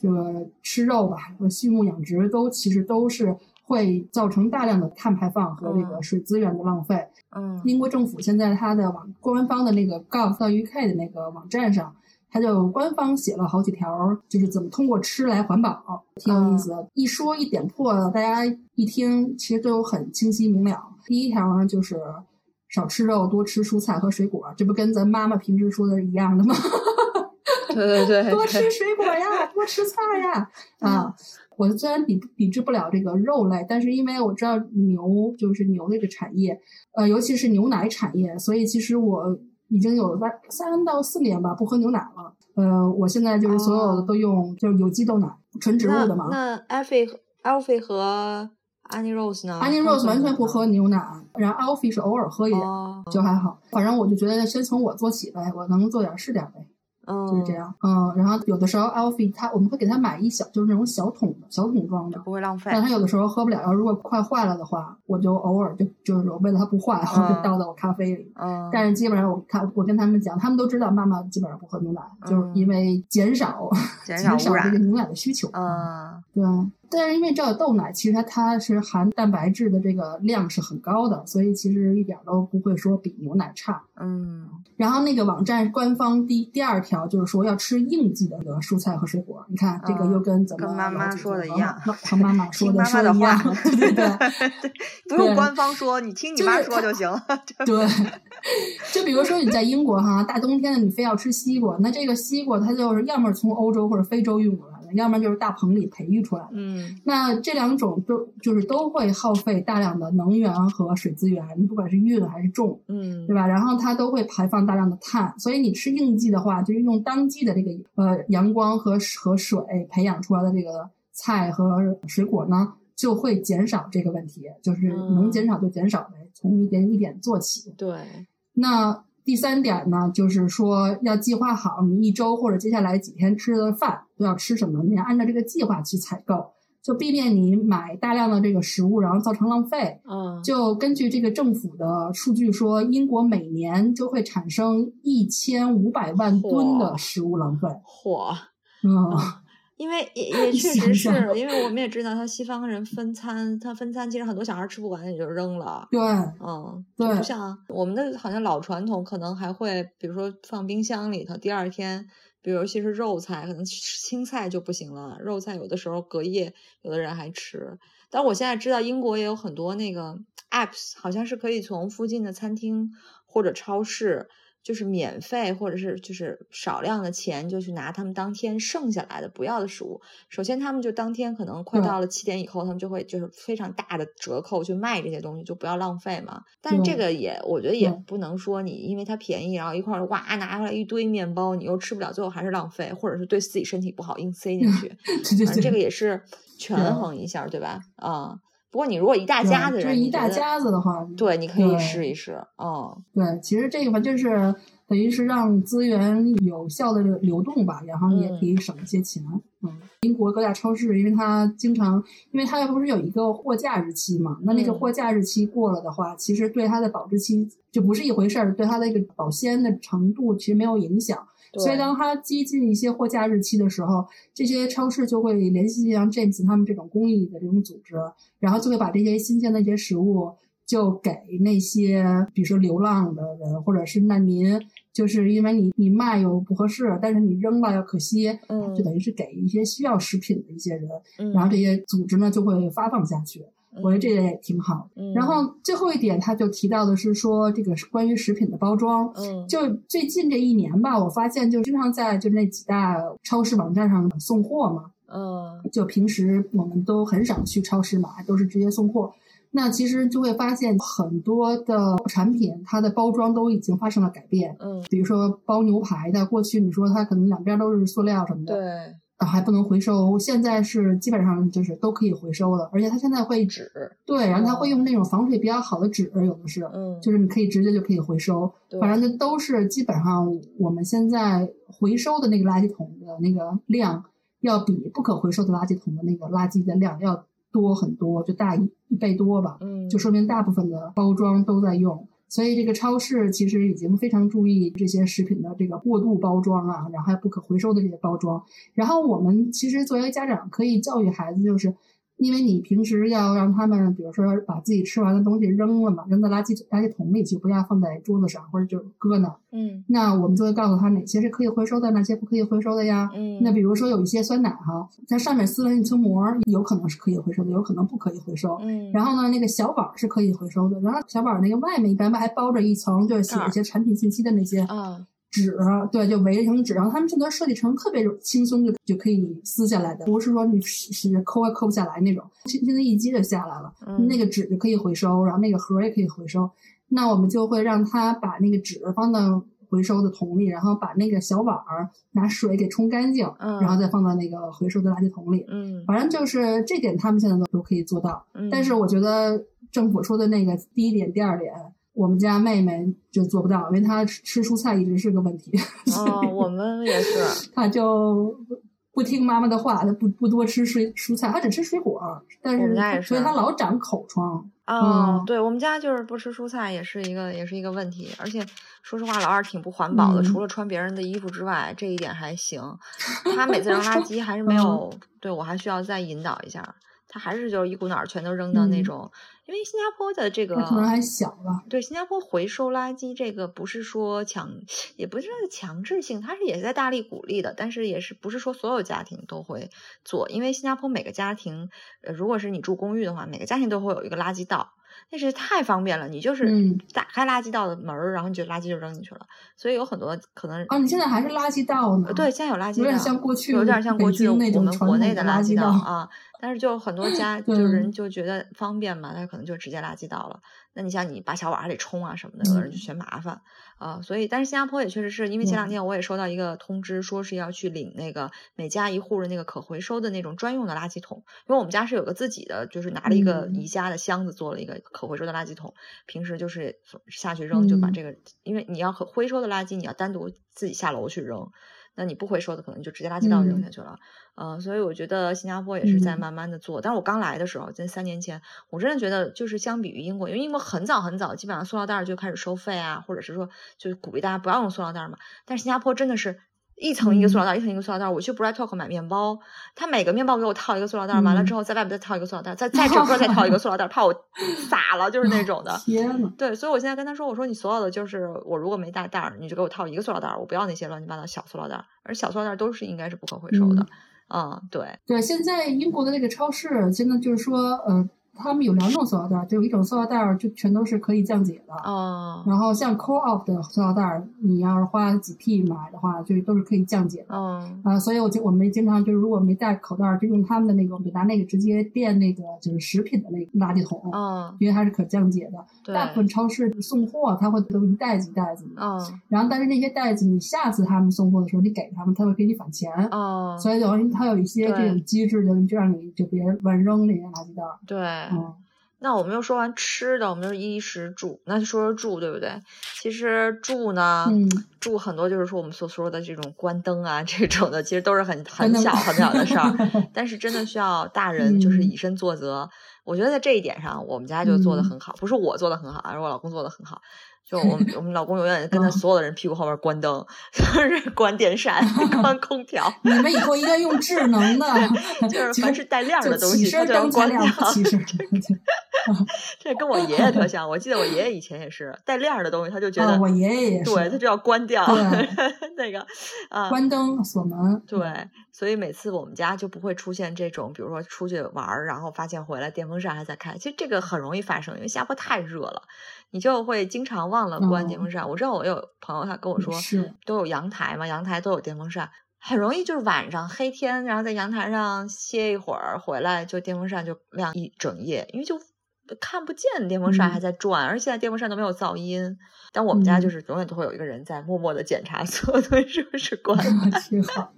这个吃肉吧和畜牧养殖都其实都是会造成大量的碳排放和这个嗯水资源的浪费。嗯英国政府现在它的网官方的那个 gov.uk 的那个网站上，它就官方写了好几条，就是怎么通过吃来环保，挺有意思的。一说一点破，大家一听其实都很清晰明了。第一条呢就是少吃肉，多吃蔬菜和水果，这不跟咱妈妈平时说的一样的吗？对对对，多吃水果呀，多吃菜呀，啊。我虽然抵抵制不了这个肉类，但是因为我知道牛就是牛这个产业，呃，尤其是牛奶产业，所以其实我已经有三三到四年吧不喝牛奶了。呃，我现在就是所有的都用就是有机豆奶，纯植物的嘛。那 Alfie 和 Alfie 和 Annie Rose 呢 Annie Rose 完全不喝牛奶，然后 Alfie 是偶尔喝一点，哦，就还好。反正我就觉得先从我做起呗，我能做点是点呗。嗯，就是这，样，嗯，然后有的时候 Alfie 他我们会给他买一小，就是那种小桶的小桶装的，不会浪费。但他有的时候喝不了，要如果快坏了的话，我就偶尔就就是为了他不坏，我就倒到我咖啡里。嗯，但是基本上我看我跟他们讲，他们都知道妈妈基本上不喝牛奶，就是嗯因为减少减少 这个。牛奶的需求。嗯对，但是因为这个豆奶其实它它是含蛋白质的这个量是很高的，所以其实一点都不会说比牛奶差。嗯然后那个网站官方第第二条就是说要吃应季的这个蔬菜和水果，你看这个嗯又跟咱们跟妈妈说 的一样宗和妈妈说的妈妈的话说一样，对对对。不用官方说，你听你妈说就行了。对，就比如说你在英国哈，大冬天的你非要吃西瓜，那这个西瓜它就是要么从欧洲或者非洲运过来的，要么就是大棚里培育出来的。嗯那这两种都就是都会耗费大量的能源和水资源，你不管是运还是种，嗯对吧？然后它都会排放大量的碳，所以你吃应季的话，就是用当季的这个呃阳光和和水培养出来的这个菜和水果呢，就会减少这个问题，就是能嗯减少就减少呗，从一点一点做起。对，那第三点呢，就是说要计划好你一周或者接下来几天吃的饭都要吃什么，你要按照这个计划去采购，就避免你买大量的这个食物，然后造成浪费。嗯就根据这个政府的数据说，英国每年就会产生一千五百万吨的食物浪费。嚯。嗯，因为也也 确实是因为我们也知道，他西方人分餐，他分餐其实很多小孩吃不完也就扔了。对嗯，就对不像我们的好像老传统，可能还会比如说放冰箱里头，第二天，比如尤其是肉菜，可能青菜就不行了，肉菜有的时候隔夜，有的人还吃。但我现在知道英国也有很多那个 apps，好像是可以从附近的餐厅或者超市。就是免费或者是就是少量的钱就去拿他们当天剩下来的不要的食物。首先，他们就当天可能快到了七点以后，他们就会就是非常大的折扣去卖这些东西，就不要浪费嘛。但是这个也我觉得也不能说你因为它便宜，然后一块儿哇拿回来一堆面包，你又吃不了，最后还是浪费，或者是对自己身体不好硬塞进去。反正这个也是权衡一下，对吧？啊。不过你如果一大家子人，就是一大家子的话，对，你可以试一试。嗯，对，其实这个吧，就是等于是让资源有效的流动吧，然后你也可以省一些钱。嗯，英国各大超市，因为它经常，因为它不是有一个货架日期嘛，那那个货架日期过了的话，其实对它的保质期就不是一回事儿，对它的一个保鲜的程度其实没有影响。所以，当它接近一些货架日期的时候，这些超市就会联系像 James 他们这种公益的这种组织，然后就会把这些新鲜的一些食物就给那些，比如说流浪的人或者是难民，就是因为你你卖又不合适，但是你扔了又可惜，嗯，就等于是给一些需要食品的一些人，然后这些组织呢就会发放下去。我觉得这个也挺好。然后最后一点，他就提到的是说，这个关于食品的包装。嗯，就最近这一年吧，我发现就经常在就那几大超市网站上送货嘛。嗯，就平时我们都很少去超市买，都是直接送货。那其实就会发现很多的产品，它的包装都已经发生了改变。嗯，比如说包牛排的，过去你说它可能两边都是塑料什么的。对。啊，还不能回收，现在是基本上就是都可以回收了，而且它现在会纸，对，然后它会用那种防水比较好的纸，有的是，嗯，就是你可以直接就可以回收，反正就都是基本上我们现在回收的那个垃圾桶的那个量，要比不可回收的垃圾桶的那个垃圾的量要多很多，就大一一倍多吧，嗯，就说明大部分的包装都在用。所以这个超市其实已经非常注意这些食品的这个过度包装啊，然后还有不可回收的这些包装。然后我们其实作为家长可以教育孩子，就是。因为你平时要让他们，比如说把自己吃完的东西扔了嘛，扔到垃圾垃圾桶里去，不要放在桌子上或者就搁那。嗯，那我们就会告诉他哪些是可以回收的，哪些不可以回收的呀。嗯，那比如说有一些酸奶哈，它上面撕了一层膜，有可能是可以回收的，有可能不可以回收。嗯，然后呢，那个小碗是可以回收的，然后小碗那个外面一般还包着一层，就是写一些产品信息的那些。啊。纸对，就围成纸，然后他们这个设计成特别轻松就就可以撕下来的，不是说你是抠也抠不下来那种，轻轻的一击就下来了。那个纸就可以回收，然后那个盒也可以回收。那我们就会让他把那个纸放到回收的桶里，然后把那个小碗儿拿水给冲干净，然后再放到那个回收的垃圾桶里。嗯，反正就是这点他们现在都都可以做到。嗯，但是我觉得政府说的那个第一点、第二点。我们家妹妹就做不到，因为她吃蔬菜一直是个问题。哦，我们也是，她就不听妈妈的话，她不不多吃蔬蔬菜，她只吃水果，但是所以她老长口疮。哦，对我们家就是不吃蔬菜，也是一个也是一个问题。而且说实话，老二挺不环保的，除了穿别人的衣服之外，这一点还行。他每次扔垃圾还是没有，对我还需要再引导一下。他还是就是一股脑儿全都扔到那种，因为新加坡的这个可能还小吧。对，新加坡回收垃圾这个不是说强，也不是强制性，它是也是在大力鼓励的，但是也是不是说所有家庭都会做，因为新加坡每个家庭，呃，如果是你住公寓的话，每个家庭都会有一个垃圾道。那是太方便了，你就是打开垃圾道的门儿，然后你就垃圾就扔进去了。所以有很多可能啊，你现在还是垃圾道呢？对，现在有垃圾道，有点像过去，有点像过去我们国内的垃圾道 啊。但是就很多家就人就觉得方便嘛，他可能就直接垃圾倒了。那你像你把小碗还得冲啊什么的，有的人就嫌麻烦啊。所以，但是新加坡也确实是因为前两天我也收到一个通知，说是要去领那个每家一户的那个可回收的那种专用的垃圾桶。因为我们家是有个自己的，就是拿了一个宜家的箱子做了一个可回收的垃圾桶，平时就是下去扔就把这个，因为你要可回收的垃圾你要单独自己下楼去扔。那你不回收的，可能就直接垃圾道扔下去了，呃，所以我觉得新加坡也是在慢慢的做。但是我刚来的时候，在三年前，我真的觉得就是相比于英国，因为英国很早很早，基本上塑料袋就开始收费啊，或者是说就是鼓励大家不要用塑料袋嘛。但是新加坡真的是。一层一个塑料袋，一层一个塑料袋。我去 Bread Talk 买面包，他每个面包给我套一个塑料袋，完了之后在外面再套一个塑料袋，再再整个再套一个塑料袋，怕我洒了，就是那种的。天呐。对，所以我现在跟他说，我说你所有的就是我如果没带袋儿，你就给我套一个塑料袋，我不要那些乱七八糟小塑料袋，而小塑料袋都是应该是不可回收的。嗯，啊对。对，现在英国的那个超市现在就是说，嗯。他们有两种塑料袋，就有一种塑料袋就全都是可以降解的。哦然后像 Co-op 的塑料袋，你要是花几 P 买的话，就都是可以降解的。嗯啊、所以我就我们经常就是如果没带口袋儿，就用他们的那个，我们就拿那个直接垫那个就是食品的那个垃圾桶，嗯，因为它是可降解的。对，大部分超市送货，它会都一袋子一袋子的。嗯然后但是那些袋子，你下次他们送货的时候，你给他们，他会给你返钱。哦，所以等于它有一些这种机制的，就让你就别乱扔那些垃圾袋儿。对。嗯，那我们又说完吃的，我们就是衣食住，那就说说住，对不对？其实住呢，嗯住很多就是说我们所说的这种关灯啊，这种的，其实都是很很小很小的事儿，但是真的需要大人就是嗯以身作则。我觉得在这一点上，我们家就做的嗯很好，不是我做的很好，而是我老公做的很好。就我们 我们老公永远跟他嗯所有的人屁股后面关灯，就是关电扇、关空调，你们以后应该用智能的，就是凡是带亮的东西，他就要关掉。这跟我爷爷特像，我记得我爷爷以前也是带亮的东西，他就觉得，啊，我爷爷也是，对，他就要关掉那个啊。关灯锁门。对，所以每次我们家就不会出现这种，比如说出去玩儿，然后发现回来电风扇还在开。其实这个很容易发生，因为下坡太热了，你就会经常忘了关电风扇。我知道我有朋友他跟我说，是，都有阳台嘛，阳台都有电风扇，很容易就是晚上黑天，然后在阳台上歇一会儿，回来就电风扇就亮一整夜，因为就看不见电风扇还嗯在转，而且现在电风扇都没有噪音。但我们家就嗯是永远都会有一个人在默默的检查所有东西是不是关了。挺好。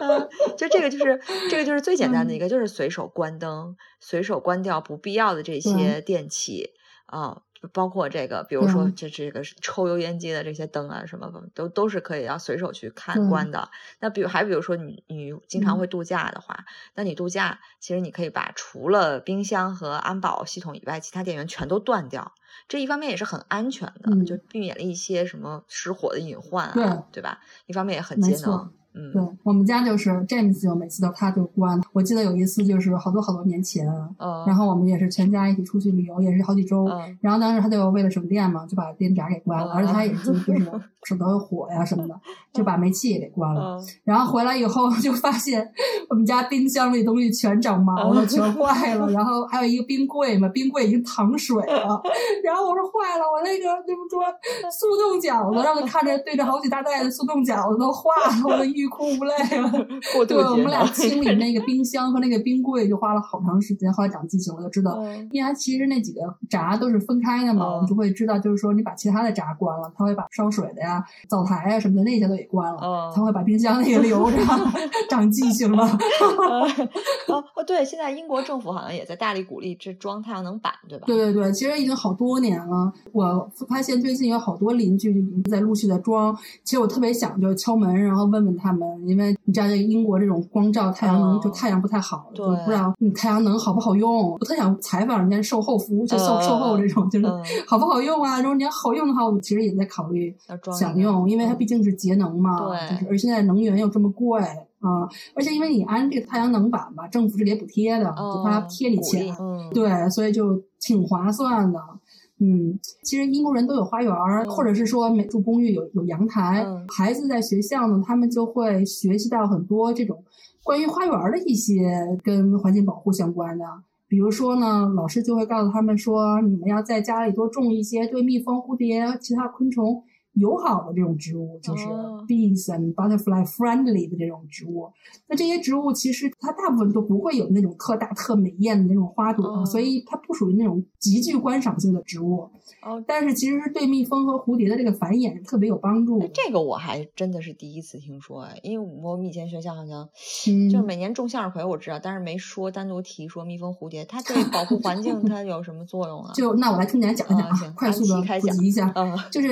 嗯就这个就是这个就是最简单的一嗯个，就是随手关灯，随手关掉不必要的这些电器啊。包括这个，比如说这这个抽油烟机的这些灯啊，什么的都都是可以要随手去看对关的。那比如还比如说你你经常嗯会度假的话，那你度假其实你可以把除了冰箱和安保系统以外，其他电源全都断掉。这一方面也是很安全的，嗯就避免了一些什么失火的隐患啊，对对吧？一方面也很节能，嗯，对我们家就是 James 就每次都他就关。我记得有一次就是好多好多年前，嗯，然后我们也是全家一起出去旅游，也是好几周。嗯然后当时他就为了省电嘛，就把电闸给关了，嗯而且他也是就是 省得火呀什么的，就把煤气也给关了。嗯然后回来以后就发现我们家冰箱里东西全长毛了，全坏了。然后还有一个冰柜嘛，冰柜已经淌水了。然后我说坏了，我那个那么多速冻饺子，让他看着对着好几大袋的速冻饺子都化了，我都欲哭无泪了。对，我们俩清理那个冰箱和那个冰柜就花了好长时间。后来长记性了，就知道，嗯因为它其实那几个闸都是分开的嘛，嗯我们就会知道，就是说你把其他的闸关了，它会把烧水的呀、灶台呀什么的那些都给关了，嗯它会把冰箱那个留着，长记性了。哦哦，对，现在英国政府好像也在大力鼓励这装太阳能板，对吧？对对对，其实已经好多年了。我发现最近有好多邻居已经在陆续的装。其实我特别想就敲门，然后问问他们，因为你知道英国这种光照太阳能，哦就太阳不太好，就对不知道你太阳能好不好用。我特想采访人家售后服务，就售嗯售后这种，就是嗯好不好用啊？如果你要好用的话，我其实也在考虑想用，因为它嗯毕竟是节能嘛，对就是而现在能源又这么贵。啊、而且因为你安这个太阳能板吧，政府是给补贴的，就它哦贴你钱，嗯，对，所以就挺划算的。嗯，其实英国人都有花园或者是说每住公寓有有阳台。嗯孩子在学校呢，他们就会学习到很多这种关于花园的一些跟环境保护相关的。比如说呢，老师就会告诉他们说，你们要在家里多种一些对蜜蜂、蝴蝶其他昆虫友好的这种植物，就是哦 bees and butterfly friendly 的这种植物。那这些植物其实它大部分都不会有那种特大、特美艳的那种花朵，哦所以它不属于那种极具观赏性的植物。哦，但是其实是对蜜蜂和蝴蝶的这个繁衍是特别有帮助哎。这个我还真的是第一次听说，哎，因为我们以前学校好像嗯，就是每年种向日葵，我知道，但是没说单独提说蜜蜂、蝴蝶，它对保护环境 它有什么作用啊？就那我来听你来讲一讲啊，快速的普及一下。嗯就是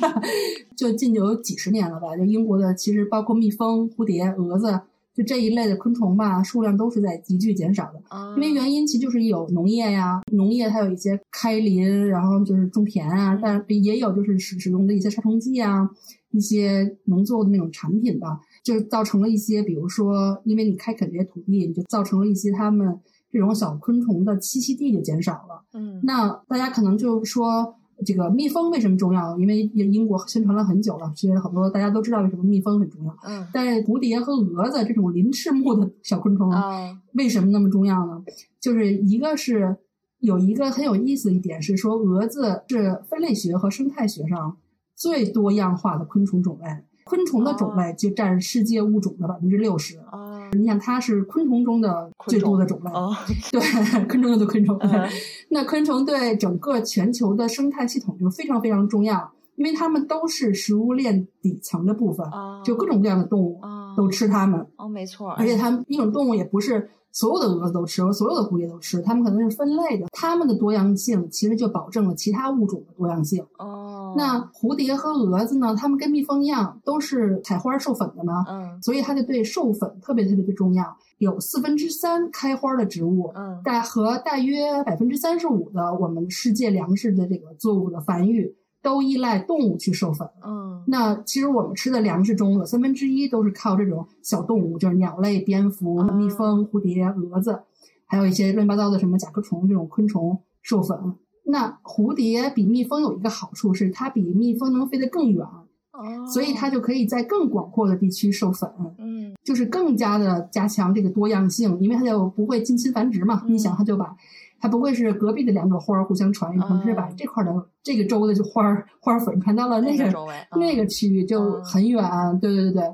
就近就有几十年了吧，就英国的其实包括蜜蜂、蝴蝶、蛾子，就这一类的昆虫吧，数量都是在急剧减少的。啊，因为原因其实就是有农业呀，农业它有一些开林，然后就是种田啊，但也有就是使使用的一些杀虫剂啊，一些农作物的那种产品吧，就造成了一些，比如说因为你开垦这些土地，你就造成了一些它们这种小昆虫的栖息地就减少了。嗯，那大家可能就说，这个蜜蜂为什么重要？因为英国宣传了很久了，其实很多大家都知道为什么蜜蜂很重要。嗯但是蝴蝶和蛾子这种鳞翅目的小昆虫，啊为什么那么重要呢？就是一个是有一个很有意思一点是说，蛾子是分类学和生态学上最多样化的昆虫种类，昆虫的种类就占世界物种的百分之六十。啊你想，它是昆虫中的最多的种类，哦对，昆虫中的昆虫。嗯那昆虫对整个全球的生态系统就非常非常重要，因为它们都是食物链底层的部分，啊就各种各样的动物啊都吃它们。哦，没错，而且它们一种动物也不是所有的蛾子都吃，所有的蝴蝶都吃，它们可能是分类的。它们的多样性其实就保证了其他物种的多样性。哦，那蝴蝶和蛾子呢？它们跟蜜蜂一样，都是采花授粉的嘛，嗯所以它就对授粉特别特别的重要。有四分之三开花的植物，嗯大和大约百分之三十五的我们世界粮食的这个作物的繁育，都依赖动物去授粉。嗯那其实我们吃的粮食中有三分之一都是靠这种小动物，就是鸟类、蝙蝠、啊蜜蜂、蝴蝶、蛾子，还有一些乱七八糟的什么甲壳虫这种昆虫授粉。那蝴蝶比蜜蜂有一个好处是，它比蜜蜂能飞得更远，哦，所以它就可以在更广阔的地区授粉，嗯就是更加的加强这个多样性，因为它就不会近亲繁殖嘛。嗯你想，它就把它不会是隔壁的两朵花儿互相传，可能是把嗯这块儿的这个州的就花儿花儿粉传到了那个那个区域就嗯很远。对对对对，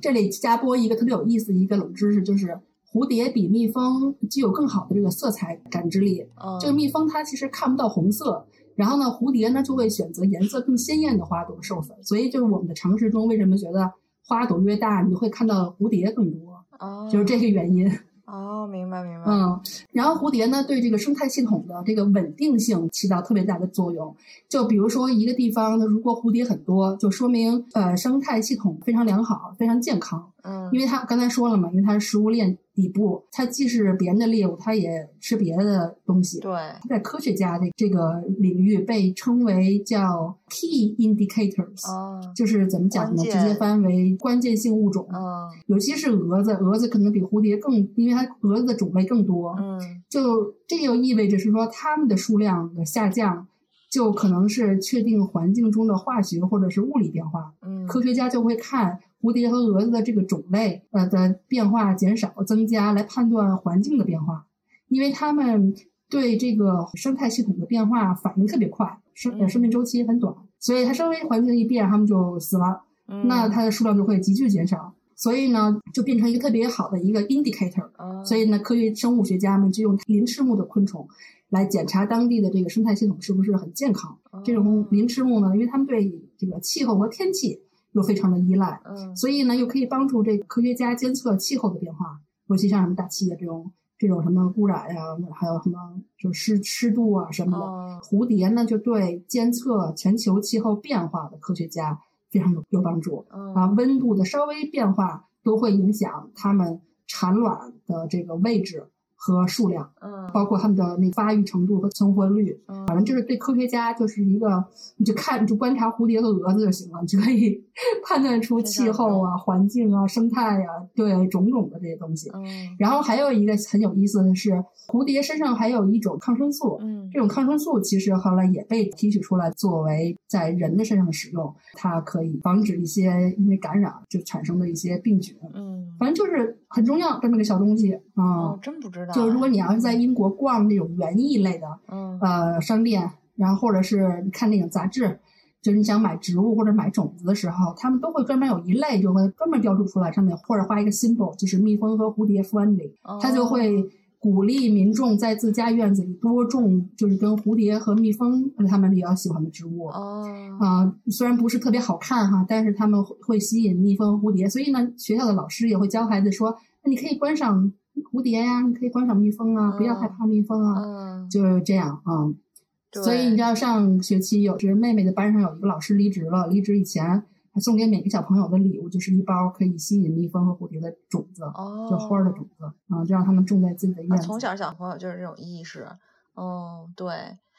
这里加播一个特别有意思的一个冷知识，就是蝴蝶比蜜蜂具有更好的这个色彩感知力。嗯这个蜜蜂它其实看不到红色，然后呢，蝴蝶呢就会选择颜色更鲜艳的花朵授粉。所以就是我们的常识中为什么觉得花朵越大，你会看到蝴蝶更多，哦就是这个原因。哦，明白明白，嗯，然后蝴蝶呢，对这个生态系统的这个稳定性起到特别大的作用。就比如说一个地方，它如果蝴蝶很多，就说明呃生态系统非常良好，非常健康。嗯，因为它刚才说了嘛，因为它是食物链底部，它既是别人的猎物，它也吃别的东西。对，它在科学家的这个领域被称为叫 key indicators，、哦，就是怎么讲呢？直接翻为关键性物种。嗯尤其是蛾子，蛾子可能比蝴蝶更，因为它蛾子的种类更多。嗯就这就意味着是说，它们的数量的下降，就可能是确定环境中的化学或者是物理变化。嗯，科学家就会看蝴蝶和蛾子的这个种类呃的变化减少增加来判断环境的变化，因为它们对这个生态系统的变化反应特别快，生呃嗯生命周期很短，所以它稍微环境一变，它们就死了。嗯那它的数量就会急剧减少，所以呢，就变成一个特别好的一个 indicator。哦所以呢，科学生物学家们就用鳞翅目的昆虫来检查当地的这个生态系统是不是很健康。这种鳞翅目呢，因为它们对这个气候和天气又非常的依赖，嗯所以呢，又可以帮助这个科学家监测气候的变化，尤其像什么大气的这种这种什么污染呀、还有什么就湿湿度啊什么的。哦蝴蝶呢，就对监测全球气候变化的科学家非常有有帮助。啊，嗯温度的稍微变化都会影响它们产卵的这个位置和数量，嗯包括他们的那发育程度和存活率。嗯反正就是对科学家就是一个，你就看你就观察蝴蝶和蛾子就行了，你就可以判断出气候啊、环境啊、生态啊，对种种的这些东西。嗯然后还有一个很有意思的是，蝴蝶身上还有一种抗生素，嗯这种抗生素其实后来也被提取出来，作为在人的身上使用，它可以防止一些因为感染就产生的一些病菌。嗯，反正就是很重要这么个小东西啊。哦，真不知道，就如果你要是在英国逛那种园艺类的嗯呃商店，然后或者是你看那种杂志，就是你想买植物或者买种子的时候，他们都会专门有一类就会专门标注出来，上面或者画一个 symbol，就是蜜蜂和蝴蝶 friendly，他就哦会鼓励民众在自家院子里多种，就是跟蝴蝶和蜜蜂他们比较喜欢的植物。哦啊、虽然不是特别好看哈，但是他们会会吸引蜜蜂、蝴蝶，所以呢，学校的老师也会教孩子说，那你可以观赏蝴蝶呀，你可以观赏蜜蜂啊，不要害怕蜜蜂啊，嗯，就是这样啊。所以你知道，上学期有是妹妹的班上有一个老师离职了，离职以前还送给每个小朋友的礼物就是一包可以吸引蜜蜂和蝴蝶的种子，哦，就花儿的种子啊，就让他们种在自己的院啊，子。从小小朋友就是这种意识，哦，对，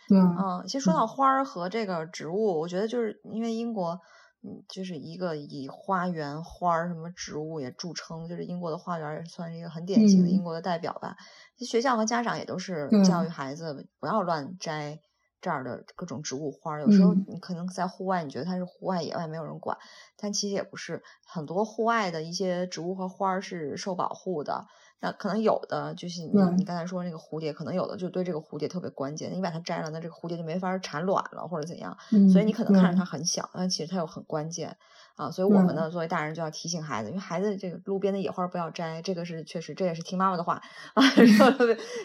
对，嗯，其实说到花儿和这个植物，我觉得就是因为英国，嗯，就是一个以花园、花儿什么植物也著称，就是英国的花园也算是一个很典型的嗯英国的代表吧。学校和家长也都是教育孩子不要乱摘这儿的各种植物花儿。有时候嗯你可能在户外，你觉得它是户外野外没有人管，但其实也不是。很多户外的一些植物和花儿是受保护的。那可能有的就是你刚才说那个蝴蝶，可能有的就对这个蝴蝶特别关键。你把它摘了，那这个蝴蝶就没法儿产卵了，或者怎样。嗯，所以你可能看着它很小，但其实它又很关键啊。所以我们呢，作为大人就要提醒孩子，因为孩子这个路边的野花不要摘，这个是确实，这也是听妈妈的话 啊，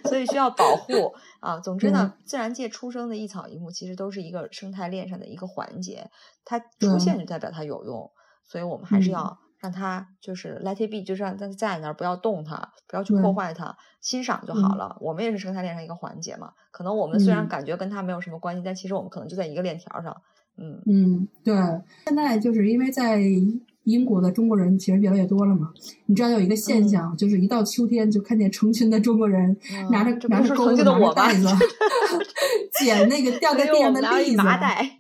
所以需要保护啊。总之呢，自然界出生的一草一木，其实都是一个生态链上的一个环节，它出现就代表它有用，所以我们还是嗯要。让它就是 let it be，就是让它在那儿，不要动它，不要去破坏它，欣赏就好嗯了。我们也是生态链上一个环节嘛。可能我们虽然嗯感觉跟它没有什么关系，但其实我们可能就在一个链条上。嗯，嗯，对，现在就是因为在英国的中国人其实越来越多了嘛。你知道有一个现嗯象，就是一到秋天就看见成群的中国人拿着、拿着钩子，拿着袋子，捡那个掉在地上的栗子。麻袋，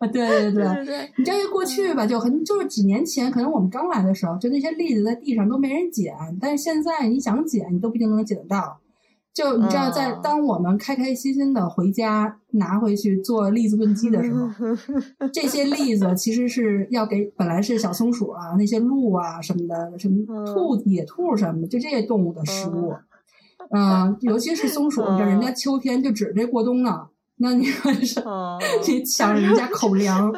啊，对对对。对对，你知道，因为过去吧，就很就是几年前，可能我们刚来的时候，就那些栗子在地上都没人捡，但是现在你想捡，你都不一定能捡得到。就你知道，在嗯当我们开开心心的回家拿回去做栗子炖鸡的时候，这些栗子其实是要给本来是小松鼠啊、那些鹿啊什么的，什么嗯兔、野兔什么的，就这些动物的食物。嗯、尤其是松鼠，你知道人家秋天就指着过冬呢，那你说是嗯，去抢人家口粮？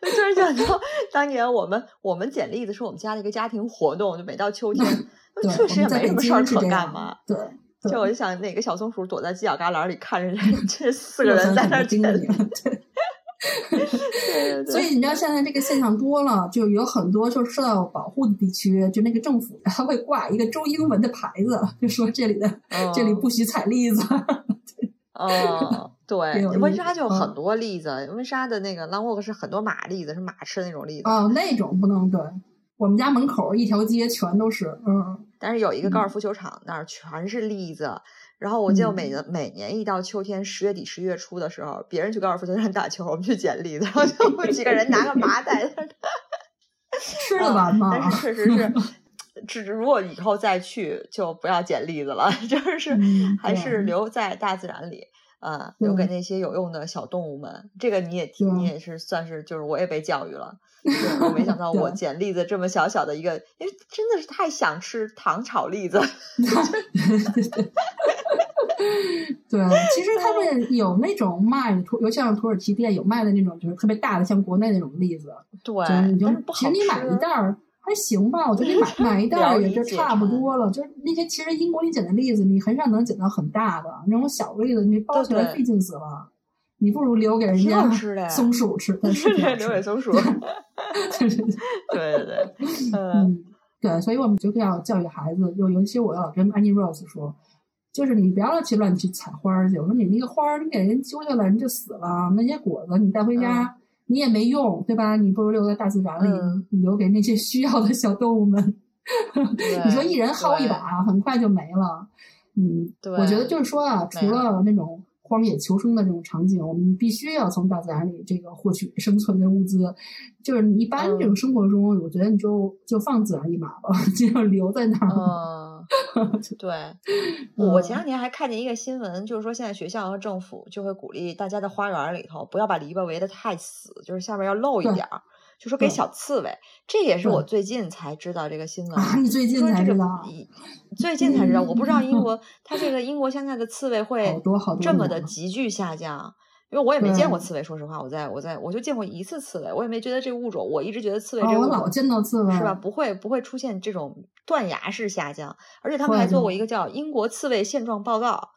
那突然想到，当年我们我们捡栗子是我们家的一个家庭活动，就每到秋天，对，确实也没什么事儿可干嘛。对，就我就想，哪个小松鼠躲在犄角旮旯里看着这四个人在那儿捡所以你知道现在这个现象多了，就有很多就是受到保护的地区，就那个政府它会挂一个中英文的牌子，就说这里的、这里嗯不许采栗子。哦，对温莎就很嗯多栗子，温莎的那个 long walk 是很多马栗子，是马吃的那种栗子。哦，那种不能对。我们家门口一条街全都是，嗯，但是有一个高尔嗯夫球场那儿全是栗子，然后我记得我每嗯年每年一到秋天十月底十月初的时候，别人去高尔夫球场打球，我们去捡栗子，然后就我们几个人拿个麻袋在那儿 吃得完吗？但是确实是，只如果以后再去，就不要捡栗子了，就是嗯还是留在大自然里。啊，留给那些有用的小动物们，这个你也听，你也是算是，就是我也被教育了。就是我没想到我捡栗子这么小小的一个，因为真的是太想吃糖炒栗子。对，其实他们有那种卖尤其像土耳其店有卖的那种，就是特别大的，像国内那种栗子，对，就是你就但是不好其实你买一袋儿还行吧，我觉得你买 买一袋儿也就差不多了。就是那些其实英国你捡的栗子，你很少能捡到很大的那种小栗子，你包起来对费劲死了。你不如留给人家松鼠吃，但是挺好吃留给松 鼠。对对对对对对，嗯嗯，对，所以我们就要教育孩子，就尤其我要跟 Annie Rose 说，就是你不要去乱去采花儿去。我说你那个花儿，你给人揪下来，人就死了。那些果子你带回家，你也没用，对吧？你不如留在大自然里，留给那些需要的小动物们。你说一人薅一把，很快就没了。嗯，对我觉得就是说啊，除了那种荒野求生的这种场景，我们必须要从大自然里这个获取生存的物资。就是你一般这种嗯生活中，我觉得你就就放自然一马吧，就留在那儿。嗯，对，我我前嗯两天还看见一个新闻，就是说现在学校和政府就会鼓励大家在花园里头不要把篱笆围得太死，就是下面要露一点儿，就说给小刺猬。这也是我最近才知道这个新闻。啊，你最近说这个才知道，最近才知道，我不知道英国它这个英国现在的刺猬会这么的急剧下降。因为我也没见过刺猬，说实话，我在我在我就见过一次刺猬，我也没觉得这个物种，我一直觉得刺猬哦，这种我老见到刺猬，是吧？？不会不会出现这种断崖式下降，而且他们还做过一个叫《英国刺猬现状报告》，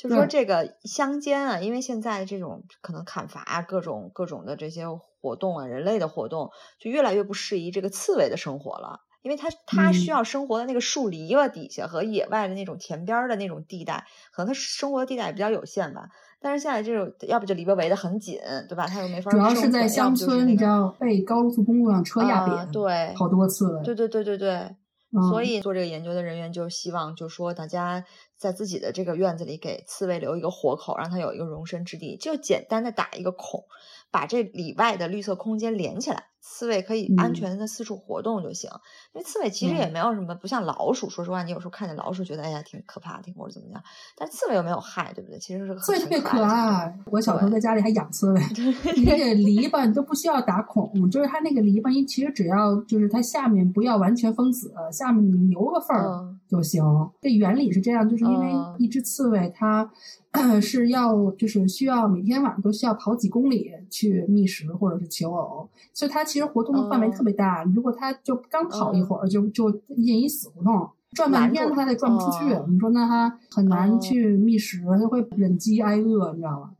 就说这个乡间啊，因为现在这种可能砍伐啊，各种各种的这些活动啊，人类的活动就越来越不适宜这个刺猬的生活了。因为它它需嗯要生活的那个树篱笆底下和野外的那种田边的那种地带，可能它生活的地带也比较有限吧。但是现在这种，要不就篱笆围得很紧，对吧？他又没法主要是在乡村，你知道被高速公路上车压啊扁，对好多次了。对对对对对，嗯所以做这个研究的人员就希望，就说大家在自己的这个院子里给刺猬留一个活口，让它有一个容身之地，就简单的打一个孔，把这里外的绿色空间连起来，刺猬可以安嗯全的四处活动就行。因为刺猬其实也嗯没有什么，不像老鼠。说实话，你有时候看见老鼠，觉得哎呀挺可怕，的或者怎么样，但是刺猬又没有害，对不对？其实是个刺猬特别可可爱。我小时候在家里还养刺猬，你那个篱笆你都不需要打孔，就是它那个篱笆，你其实只要就是它下面不要完全封死，下面你留个缝儿嗯就行。这原理是这样，就是因为嗯一只刺猬它。是要就是需要每天晚上都需要跑几公里去觅食或者是求偶，所以它其实活动的范围嗯特别大。如果它就刚跑一嗯会儿，就就进一死胡同，转半天它也转不出去。哦你说那它很难哦去觅食，它会忍饥挨饿，你知道吗？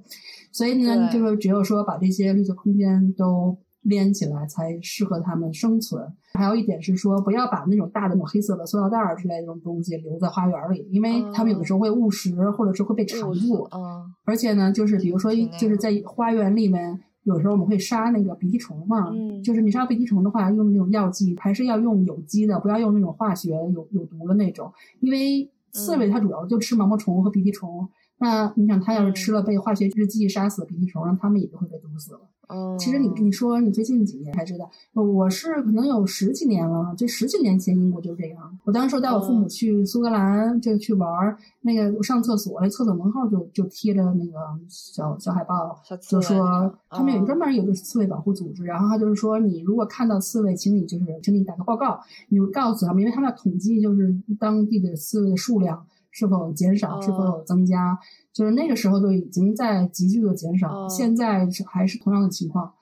所以呢，就是只有说把这些绿色空间都连起来，才适合它们生存。还有一点是说，不要把那种大的那种黑色的塑料袋儿之类的这种东西留在花园里，因为它们有的时候会误食，或者是会被缠住。嗯而且呢，就是比如说就是在花园里面，有时候我们会杀那个鼻涕虫嘛。嗯就是你杀鼻涕虫的话，用那种药剂，还是要用有机的，不要用那种化学有有毒的那种，因为刺猬嗯它主要就吃毛毛虫和鼻涕虫。那你想，它要是吃嗯了被化学制剂杀死的鼻涕虫，那它们也就会被毒死了。嗯，其实你你说你最近几年才知道，我是可能有十几年了，这十几年前英国就这样。我当时带我父母嗯去苏格兰就去玩儿，那个我上厕所，那厕所门口就就贴着那个小小海报，就说他们有嗯专门有个刺猬保护组织，然后他就是说你如果看到刺猬，请你就是请你打个报告，你告诉他们，因为他们要统计就是当地的刺猬的数量是否减少，是否有哦增加，就是那个时候就已经在急剧的减少，哦现在是还是同样的情况。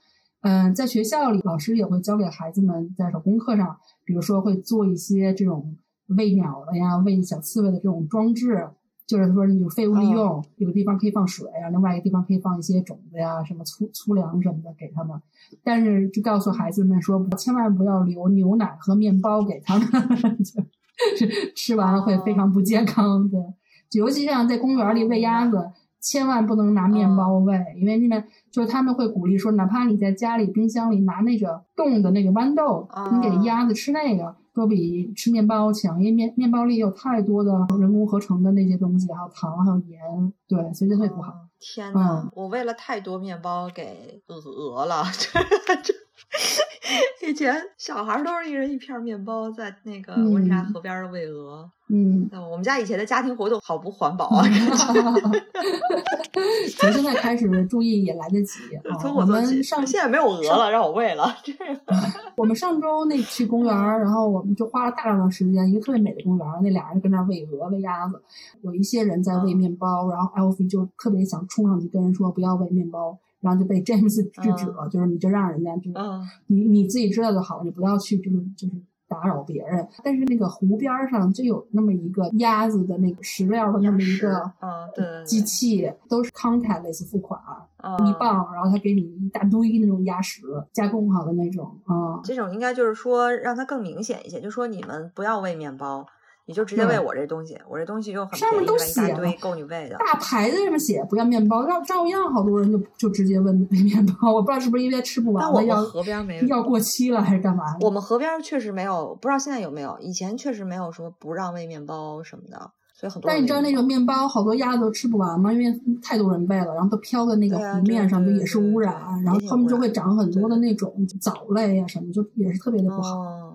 嗯，在学校里，老师也会教给孩子们在手工课上，比如说会做一些这种喂鸟的呀、喂小刺猬的这种装置，就是说你有废物利用，有个地方可以放水啊，另外一个地方可以放一些种子呀、什么粗粗粮什么的给他们。但是就告诉孩子们说，千万不要留牛奶和面包给他们，就 吃完了会非常不健康。对，尤其像在公园里喂鸭子。千万不能拿面包喂，因为那边就是他们会鼓励说，哪怕你在家里冰箱里拿那个冻的那个豌豆，你给鸭子吃那个，都比吃面包强，因为面面包里有太多的人工合成的那些东西，还有糖，还有盐，对，所以这会不好。哦天呐，嗯我喂了太多面包给鹅了，这以前小孩儿都是一人一片面包，在那个温莎嗯河边儿喂鹅。嗯，那我们家以前的家庭活动好不环保啊！从现在开始注意也来得及 啊。我从我们上现在没有鹅了，让我喂了。这我们上周那去公园，然后我们就花了大量的时间，一个特别美的公园，那俩人跟那儿喂鹅、喂鸭子，有一些人在喂嗯面包，然后 Alfie 就特别想冲上去跟人说不要喂面包，然后就被 James 制止了，就是你就让人家就嗯你你自己知道就好，你不要去就是就是打扰别人。但是那个湖边儿上就有那么一个鸭子的那个食料的那么一个机器，都是 contactless 付款，嗯一磅，然后他给你一大堆那种鸭食，加工好的那种啊。这种应该就是说让它更明显一些，就说你们不要喂面包，你就直接喂我这东西，我这东西又很上面都写了够你喂的。大牌子上面写不要面包，照照样好多人就就直接问喂面包。我不知道是不是因为吃不完了，但我们要河边没要过期了还是干嘛？我们河边确实没有，不知道现在有没有。以前确实没有说不让喂面包什么的，所以很多。但你知道那种面包好多鸭子都吃不完吗？因为太多人喂了，然后都飘在那个湖面上，就也是污染，然后也挺它们就会长很多的那种藻类啊什么，就也是特别的不好。哦，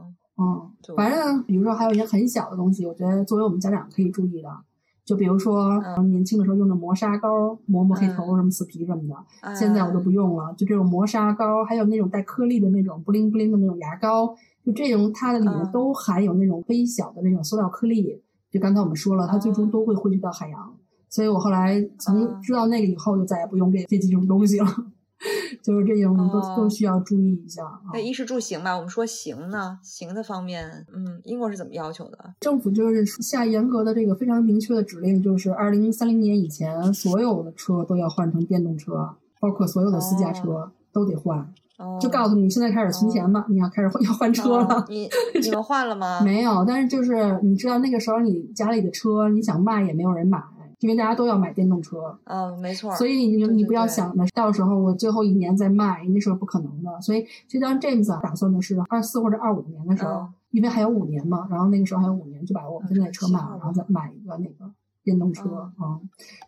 嗯，反正比如说还有一些很小的东西，我觉得作为我们家长可以注意的，就比如说、嗯年轻的时候用的磨砂膏磨磨黑头、嗯什么死皮什么的，现在我都哎不用了。就这种磨砂膏，还有那种带颗粒的那种不灵不灵的那种牙膏，就这种它的里面嗯都含有那种微小的那种塑料颗粒。就刚才我们说了，它最终哦都会汇聚到海洋。所以我后来从哦知道那个以后，就再也不用这这几种东西了。就是这种都、哦都需要注意一下啊。那衣食住行吧，我们说行呢，行的方面，嗯，英国是怎么要求的？政府就是下严格的这个非常明确的指令，就是二零三零年以前，所有的车都要换成电动车，包括所有的私家车、都得换。哦，就告诉你，现在开始存钱吧，你要开始换要换车了。哦你 你们换了吗？没有，但是就是你知道那个时候你家里的车，你想卖也没有人买，因为大家都要买电动车，嗯，没错。所以你你不要想着到时候我最后一年再卖，那时候不可能的。所以就当 James 啊打算的是二四或者二五年的时候，嗯因为还有五年嘛，然后那个时候还有五年，就把我们现在的车卖了，嗯然后再买一个那个电动车啊。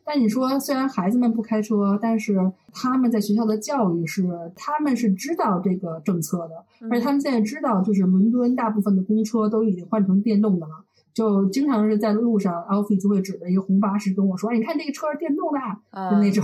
但你说，虽然孩子们不开车，但是他们在学校的教育是，他们是知道这个政策的，而且他们现在知道，就是伦敦大部分的公车都已经换成电动的了。就经常是在路上，Alfie 就会指着一个红巴士跟我说：“哎，你看这个车是电动的，就那种。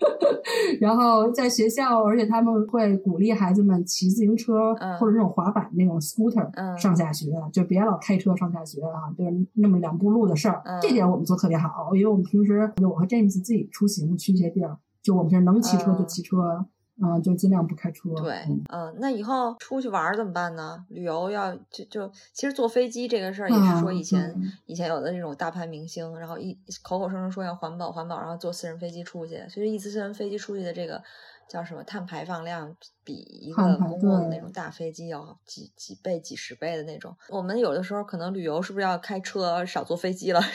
”然后在学校，而且他们会鼓励孩子们骑自行车或者那种滑板那种 scooter 上下学，就别老开车上下学啊，就是那么两步路的事儿。这点我们做特别好，因为我们平时就我和 James 自己出行去一些地儿，就我们是能骑车就骑车。嗯，就尽量不开车。对，嗯，那以后出去玩怎么办呢？旅游要就就，其实坐飞机这个事儿也是说以前以前有的这种大牌明星，然后一口口声声说要环保环保，然后坐私人飞机出去，所以一次私人飞机出去的这个叫什么碳排放量，比一个公共的那种大飞机要几几倍、几十倍的那种。我们有的时候可能旅游是不是要开车少坐飞机了？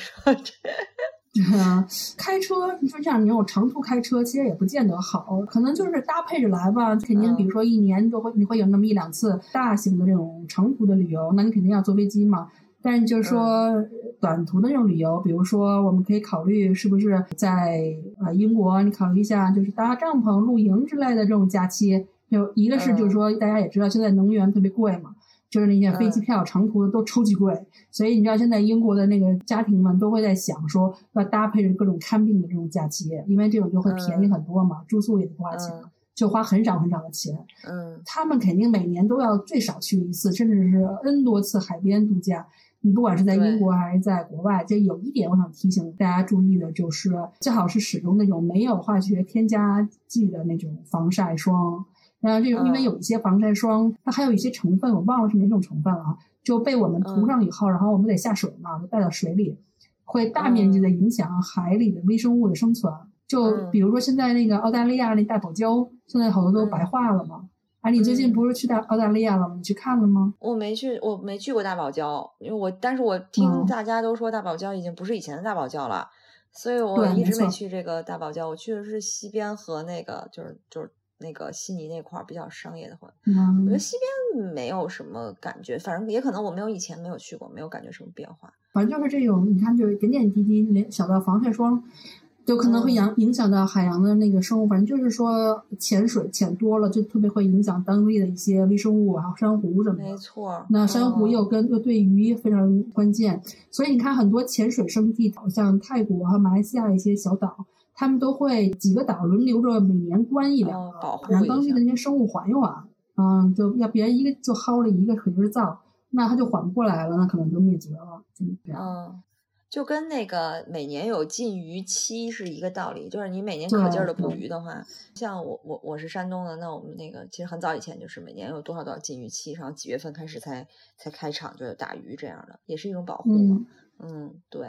啊，开车你说这样，你有长途开车，其实也不见得好，可能就是搭配着来吧。肯定，比如说一年就会你会有那么一两次大型的这种长途的旅游，那你肯定要坐飞机嘛。但是就是说短途的这种旅游，比如说我们可以考虑是不是在呃英国，你考虑一下，就是搭帐篷露营之类的这种假期。就一个是就是说大家也知道现在能源特别贵嘛。就是那些飞机票长途的都超级贵，所以你知道现在英国的那个家庭们都会在想说要搭配着各种看病的这种假期，因为这种就会便宜很多嘛，住宿也不花钱，就花很少很少的钱。嗯，他们肯定每年都要最少去一次，甚至是 N 多次海边度假。你不管是在英国还是在国外，就有一点我想提醒大家注意的就是，最好是使用那种没有化学添加剂的那种防晒霜。呃，这种因为有一些防晒霜，它还有一些成分，我忘了是哪种成分了啊，就被我们涂上以后，然后我们得下水嘛，就带到水里，会大面积的影响海里的微生物的生存。就比如说现在那个澳大利亚那大堡礁，现在好多都白化了嘛。哎，你最近不是去大澳大利亚了吗？你去看了吗？我没去，我没去过大堡礁，因为我但是我听大家都说大堡礁已经不是以前的大堡礁了，所以我一直没去这个大堡礁。我去的是西边和那个，就是就是。那个悉尼那块儿比较商业的话，我觉得西边没有什么感觉，反正也可能我没有以前没有去过，没有感觉什么变化。反正就是这种，你看，就是点点滴滴，连小到防晒霜，就可能会影影响到海洋的那个生物。反正就是说，潜水潜多了，就特别会影响当地的一些微生物，还有珊瑚什么的。没错，那珊瑚又跟又对鱼非常关键，所以你看很多潜水圣地，像泰国和马来西亚一些小岛。他们都会几个岛轮流着每年关一两个，让当地的那些生物缓一缓。嗯，就要别人一个就薅了一个可劲儿造，那它就缓不过来了，那可能就灭绝了。嗯，就跟那个每年有禁渔期是一个道理，就是你每年可劲儿的捕鱼的话，像我我我是山东的，那我们那个其实很早以前就是每年有多少多少禁渔期，然后几月份开始才才开场就有打鱼这样的，也是一种保护嘛。嗯，对。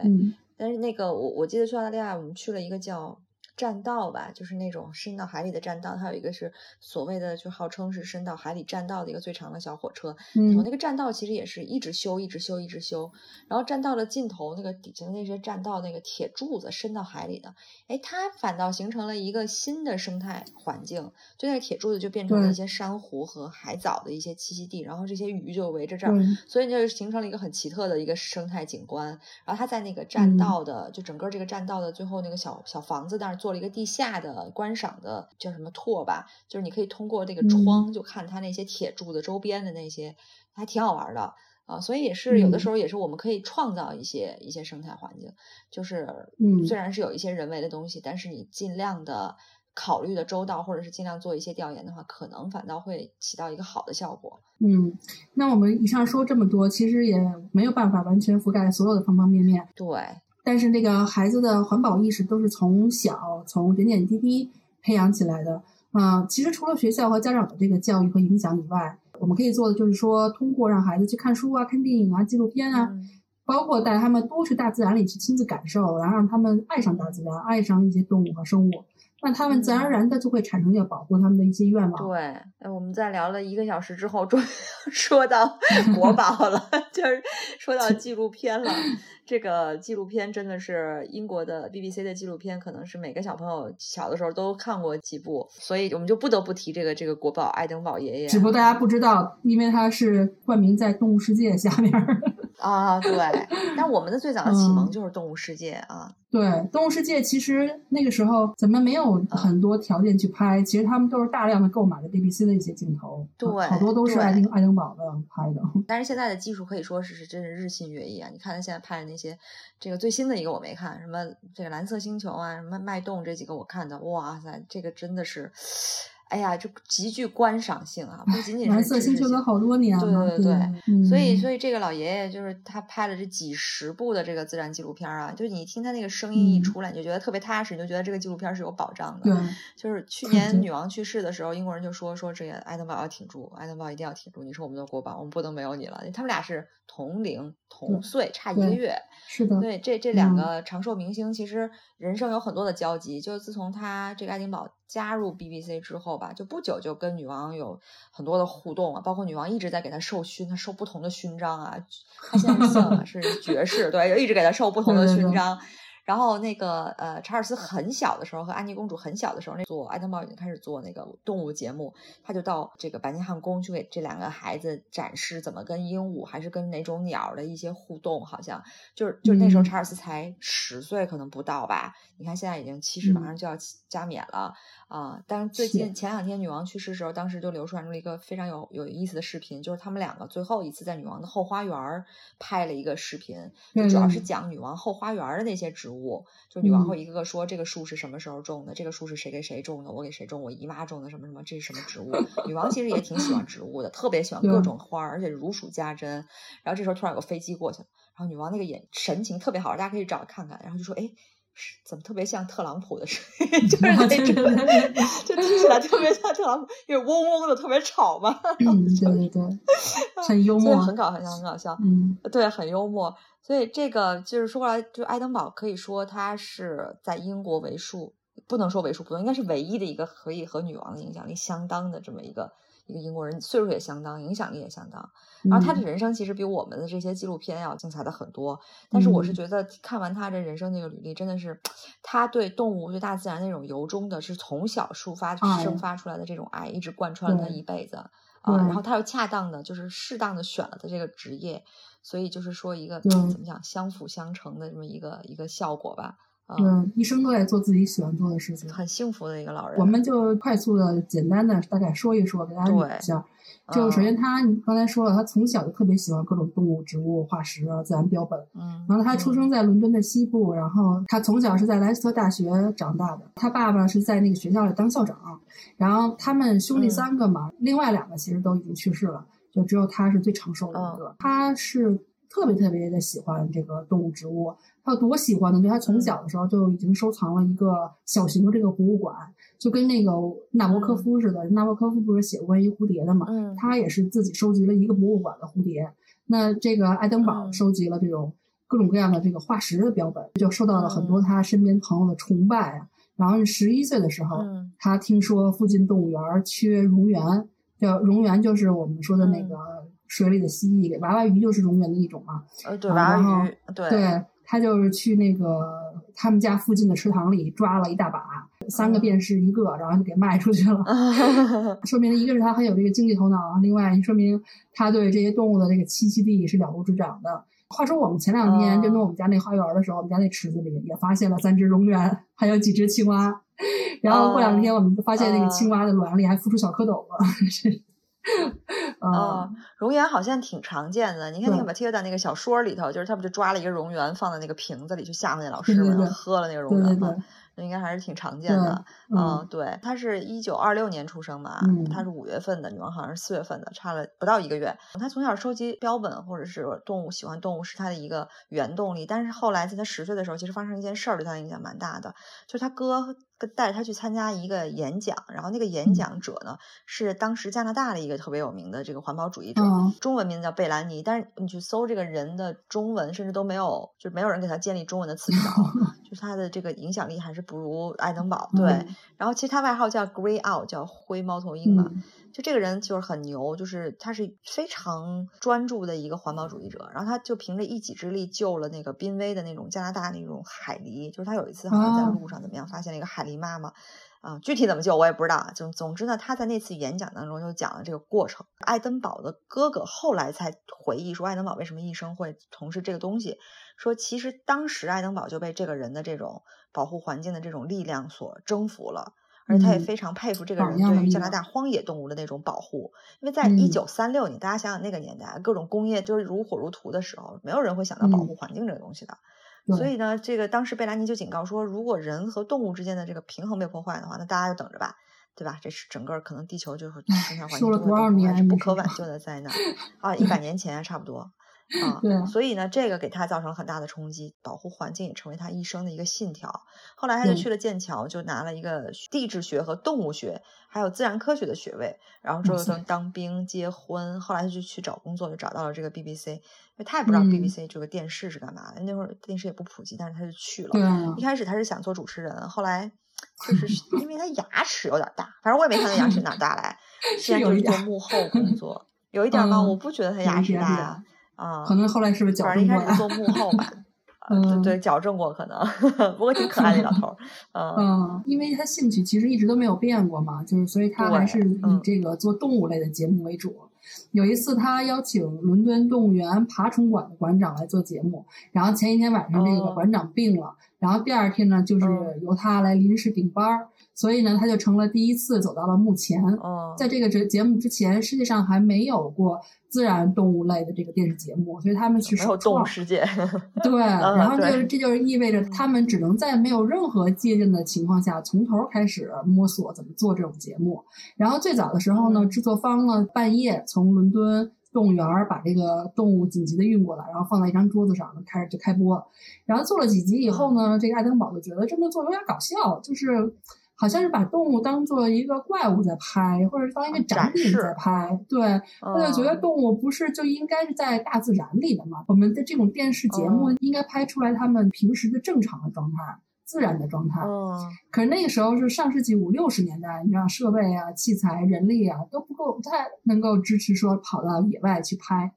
但是那个我我记得去澳大利亚，我们去了一个叫。栈道吧，就是那种伸到海里的栈道。它有一个是所谓的，就号称是伸到海里栈道的一个最长的小火车。嗯，那个栈道其实也是一直修，一直修，一直修。然后栈道的尽头那个底下的那些栈道那个铁柱子伸到海里的，哎，它反倒形成了一个新的生态环境。就那个铁柱子就变成了一些珊瑚和海藻的一些栖息地，然后这些鱼就围着这儿，所以就形成了一个很奇特的一个生态景观。然后它在那个栈道的，就整个这个栈道的最后那个小小房子那儿。做了一个地下的观赏的叫什么拓吧，就是你可以通过这个窗就看它那些铁柱子周边的那些，还挺好玩的啊。所以也是有的时候也是我们可以创造一些一些生态环境，就是嗯，虽然是有一些人为的东西，但是你尽量的考虑的周到，或者是尽量做一些调研的话，可能反倒会起到一个好的效果。嗯，那我们以上说这么多，其实也没有办法完全覆盖所有的方方面面。对。但是这个孩子的环保意识都是从小从点点滴滴培养起来的啊。其实除了学校和家长的这个教育和影响以外，我们可以做的就是说，通过让孩子去看书啊、看电影啊、纪录片啊，包括带他们多去大自然里去亲自感受，然后让他们爱上大自然，爱上一些动物和生物。那他们自然而然的就会产生要保护他们的一些愿望。对，哎，我们在聊了一个小时之后，终于说到 国宝了，就是说到纪录片了。这个纪录片真的是英国的 BBC 的纪录片，可能是每个小朋友小的时候都看过几部，所以我们就不得不提这个这个国宝爱登堡爷爷。只不过大家不知道，因为他是冠名在动物世界下面。啊，对。但我们的最早的启蒙就是《动物世界》啊。对，《动物世界》其实那个时候咱们没有很多条件去拍，其实他们都是大量的购买的 BBC 的一些镜头，对，好多都是爱丁爱丁堡的拍的。但是现在的技术可以说是是真是日新月异啊！你看他现在拍的那些，这个最新的一个我没看，什么这个蓝色星球啊，什么脉动这几个我看的，哇塞，这个真的是。哎呀，这极具观赏性啊！不仅仅是蓝色星球都好多年了，对对对，所以所以这个老爷爷就是他拍了这几十部的这个自然纪录片啊，就是你听他那个声音一出来，你就觉得特别踏实，你就觉得这个纪录片是有保障的。对，就是去年女王去世的时候，英国人就说说这个爱登堡要挺住，爱登堡一定要挺住，你是我们的国宝，我们不能没有你了。他们俩是同龄同岁，差一个月。是的。对，这这两个长寿明星其实人生有很多的交集，就自从他这个爱丁堡加入 BBC 之后吧，就不久就。跟女王有很多的互动啊，包括女王一直在给他授勋，他授不同的勋章啊。他现在姓是爵士，对，就一直给他授不同的勋章。然后那个呃，查尔斯很小的时候和安妮公主很小的时候，那做爱登堡已经开始做那个动物节目，他就到这个白金汉宫去给这两个孩子展示怎么跟鹦鹉还是跟哪种鸟的一些互动，好像就是就是那时候查尔斯才十岁，可能不到吧。你看现在已经七十，马上就要加冕了。啊！但是最近前两天女王去世的时候，当时就流传出了一个非常有有意思的视频，就是他们两个最后一次在女王的后花园拍了一个视频，就主要是讲女王后花园的那些植物。就女王会一个个说这个树是什么时候种的，这个树是谁给谁种的，我给谁种，我姨妈种的什么什么，这是什么植物？女王其实也挺喜欢植物的，特别喜欢各种花，而且如数家珍。然后这时候突然有个飞机过去了，然后女王那个眼神情特别好，大家可以找看看，然后就说：“哎。”怎么特别像特朗普的声 音？就是那种，就听起来特别像特朗普，因为嗡嗡的特别吵嘛。嗯，对对对，很幽默，很搞笑，很搞笑。嗯，对，很幽默。所以这个就是说过来，就爱登堡可以说他是在英国为数，不能说为数不多，应该是唯一的一个可以和女王的影响力相当的这么一个。一个英国人，岁数也相当，影响力也相当。然后他的人生其实比我们的这些纪录片要精彩的很多。但是我是觉得看完他这人生那个履历，真的是他对动物、对大自然那种由衷的，是从小抒发、生发出来的这种爱，一直贯穿了他一辈子啊。然后他又恰当的，就是适当的选了他这个职业，所以就是说一个怎么讲，相辅相成的这么一个一个效果吧。嗯，一生都在做自己喜欢做的事情，很幸福的一个老人。我们就快速的、简单的大概说一说，给大家捋一下。就首先他，你刚才说了，他从小就特别喜欢各种动物、植物、化石、自然标本。嗯。然后他出生在伦敦的西部，然后他从小是在莱斯特大学长大的。他爸爸是在那个学校里当校长，然后他们兄弟三个嘛，另外两个其实都已经去世了，就只有他是最长寿的一个。他是特别特别的喜欢这个动物、植物。他有多喜欢呢？就他从小的时候就已经收藏了一个小型的这个博物馆，就跟那个纳博科夫似的。纳博科夫不是写过关于蝴蝶的嘛？嗯，他也是自己收集了一个博物馆的蝴蝶。那这个爱登堡收集了这种各种各样的这个化石的标本，就受到了很多他身边朋友的崇拜啊。然后十一岁的时候，他听说附近动物园缺蝾螈，叫蝾螈就是我们说的那个水里的蜥蜴，娃娃鱼就是蝾螈的一种嘛。呃，对，娃娃鱼，对。他就是去那个他们家附近的池塘里抓了一大把，三个便士一个，然后就给卖出去了。说明一个是他很有这个经济头脑，另外说明他对这些动物的这个栖息地是了如指掌的。话说我们前两天就弄我们家那花园的时候，我们家那池子里也发现了三只蝾螈，还有几只青蛙。然后过两天我们发现那个青蛙的卵里还孵出小蝌蚪了。啊，蝾螈好像挺常见的。你看那个马蒂尔达那个小说里头，就是他不就抓了一个蝾螈放在那个瓶子里去吓唬那老师嘛，喝了那个蝾螈嘛。那应该还是挺常见的，嗯，对，他是一九二六年出生嘛，他是五月份的，女王好像是四月份的，差了不到一个月。他从小收集标本或者是动物，喜欢动物是他的一个原动力。但是后来在他十岁的时候，其实发生一件事儿，对他影响蛮大的，就是他哥带着他去参加一个演讲，然后那个演讲者呢是当时加拿大的一个特别有名的这个环保主义者，中文名字叫贝兰尼，但是你去搜这个人的中文，甚至都没有，就没有人给他建立中文的词条，就是他的这个影响力还是。不如爱登堡对，然后其实他外号叫 Grey Owl，叫灰猫头鹰嘛。就这个人就是很牛，就是他是非常专注的一个环保主义者。然后他就凭着一己之力救了那个濒危的那种加拿大那种海狸。就是他有一次好像在路上怎么样，发现了一个海狸妈妈。啊，具体怎么救我也不知道。总总之呢，他在那次演讲当中就讲了这个过程。爱登堡的哥哥后来才回忆说，爱登堡为什么一生会从事这个东西。说其实当时爱登堡就被这个人的这种保护环境的这种力量所征服了，而且他也非常佩服这个人对于加拿大荒野动物的那种保护。因为在一九三六年，大家想想那个年代，各种工业就是如火如荼的时候，没有人会想到保护环境这个东西的。所以呢，这个当时贝兰尼就警告说，如果人和动物之间的这个平衡被破坏的话，那大家就等着吧，对吧？这是整个可能地球就是生态环境是不可挽救的灾难 啊！一百年前差不多啊，所以呢，这个给他造成了很大的冲击，保护环境也成为他一生的一个信条。后来他就去了剑桥，就拿了一个地质学和动物学还有自然科学的学位，然后之后就当兵、结婚，后来他就去找工作，就找到了这个 BBC。因为他也不知道 BBC 这个电视是干嘛的，那会儿电视也不普及，但是他就去了。一开始他是想做主持人，后来就 是因为他牙齿有点大，反正我也没看他牙齿哪大来，现在就是做幕后工作，有一点吗？我不觉得他牙齿大呀，啊，可能后来是不是矫正过？反正一开始做幕后吧。嗯，对，矫正过可能，不过挺可爱的老头儿。嗯，因为他兴趣其实一直都没有变过嘛，就是所以他还是以这个做动物类的节目为主。有一次，他邀请伦敦动物园爬虫馆的馆长来做节目，然后前一天晚上这个馆长病了，然后第二天呢，就是由他来临时顶班儿。所以呢，他就成了第一次走到了幕前。哦，在这个节节目之前，世界上还没有过自然动物类的这个电视节目，所以他们去首创世界。对，然后就是这就是意味着他们只能在没有任何借鉴的情况下，从头开始摸索怎么做这种节目。然后最早的时候呢，制作方呢半夜从伦敦动物园把这个动物紧急的运过来，然后放在一张桌子上，开始就开播。然后做了几集以后呢，这个爱登堡就觉得这么做有点搞笑，就是。好像是把动物当做一个怪物在拍，或者当一个展品在拍。对，他就觉得动物不是就应该是在大自然里的嘛？我们的这种电视节目应该拍出来他们平时的正常的状态、自然的状态。可是那个时候是上世纪五六十年代，你知道设备啊、器材、人力啊都不够，不太能够支持说跑到野外去拍。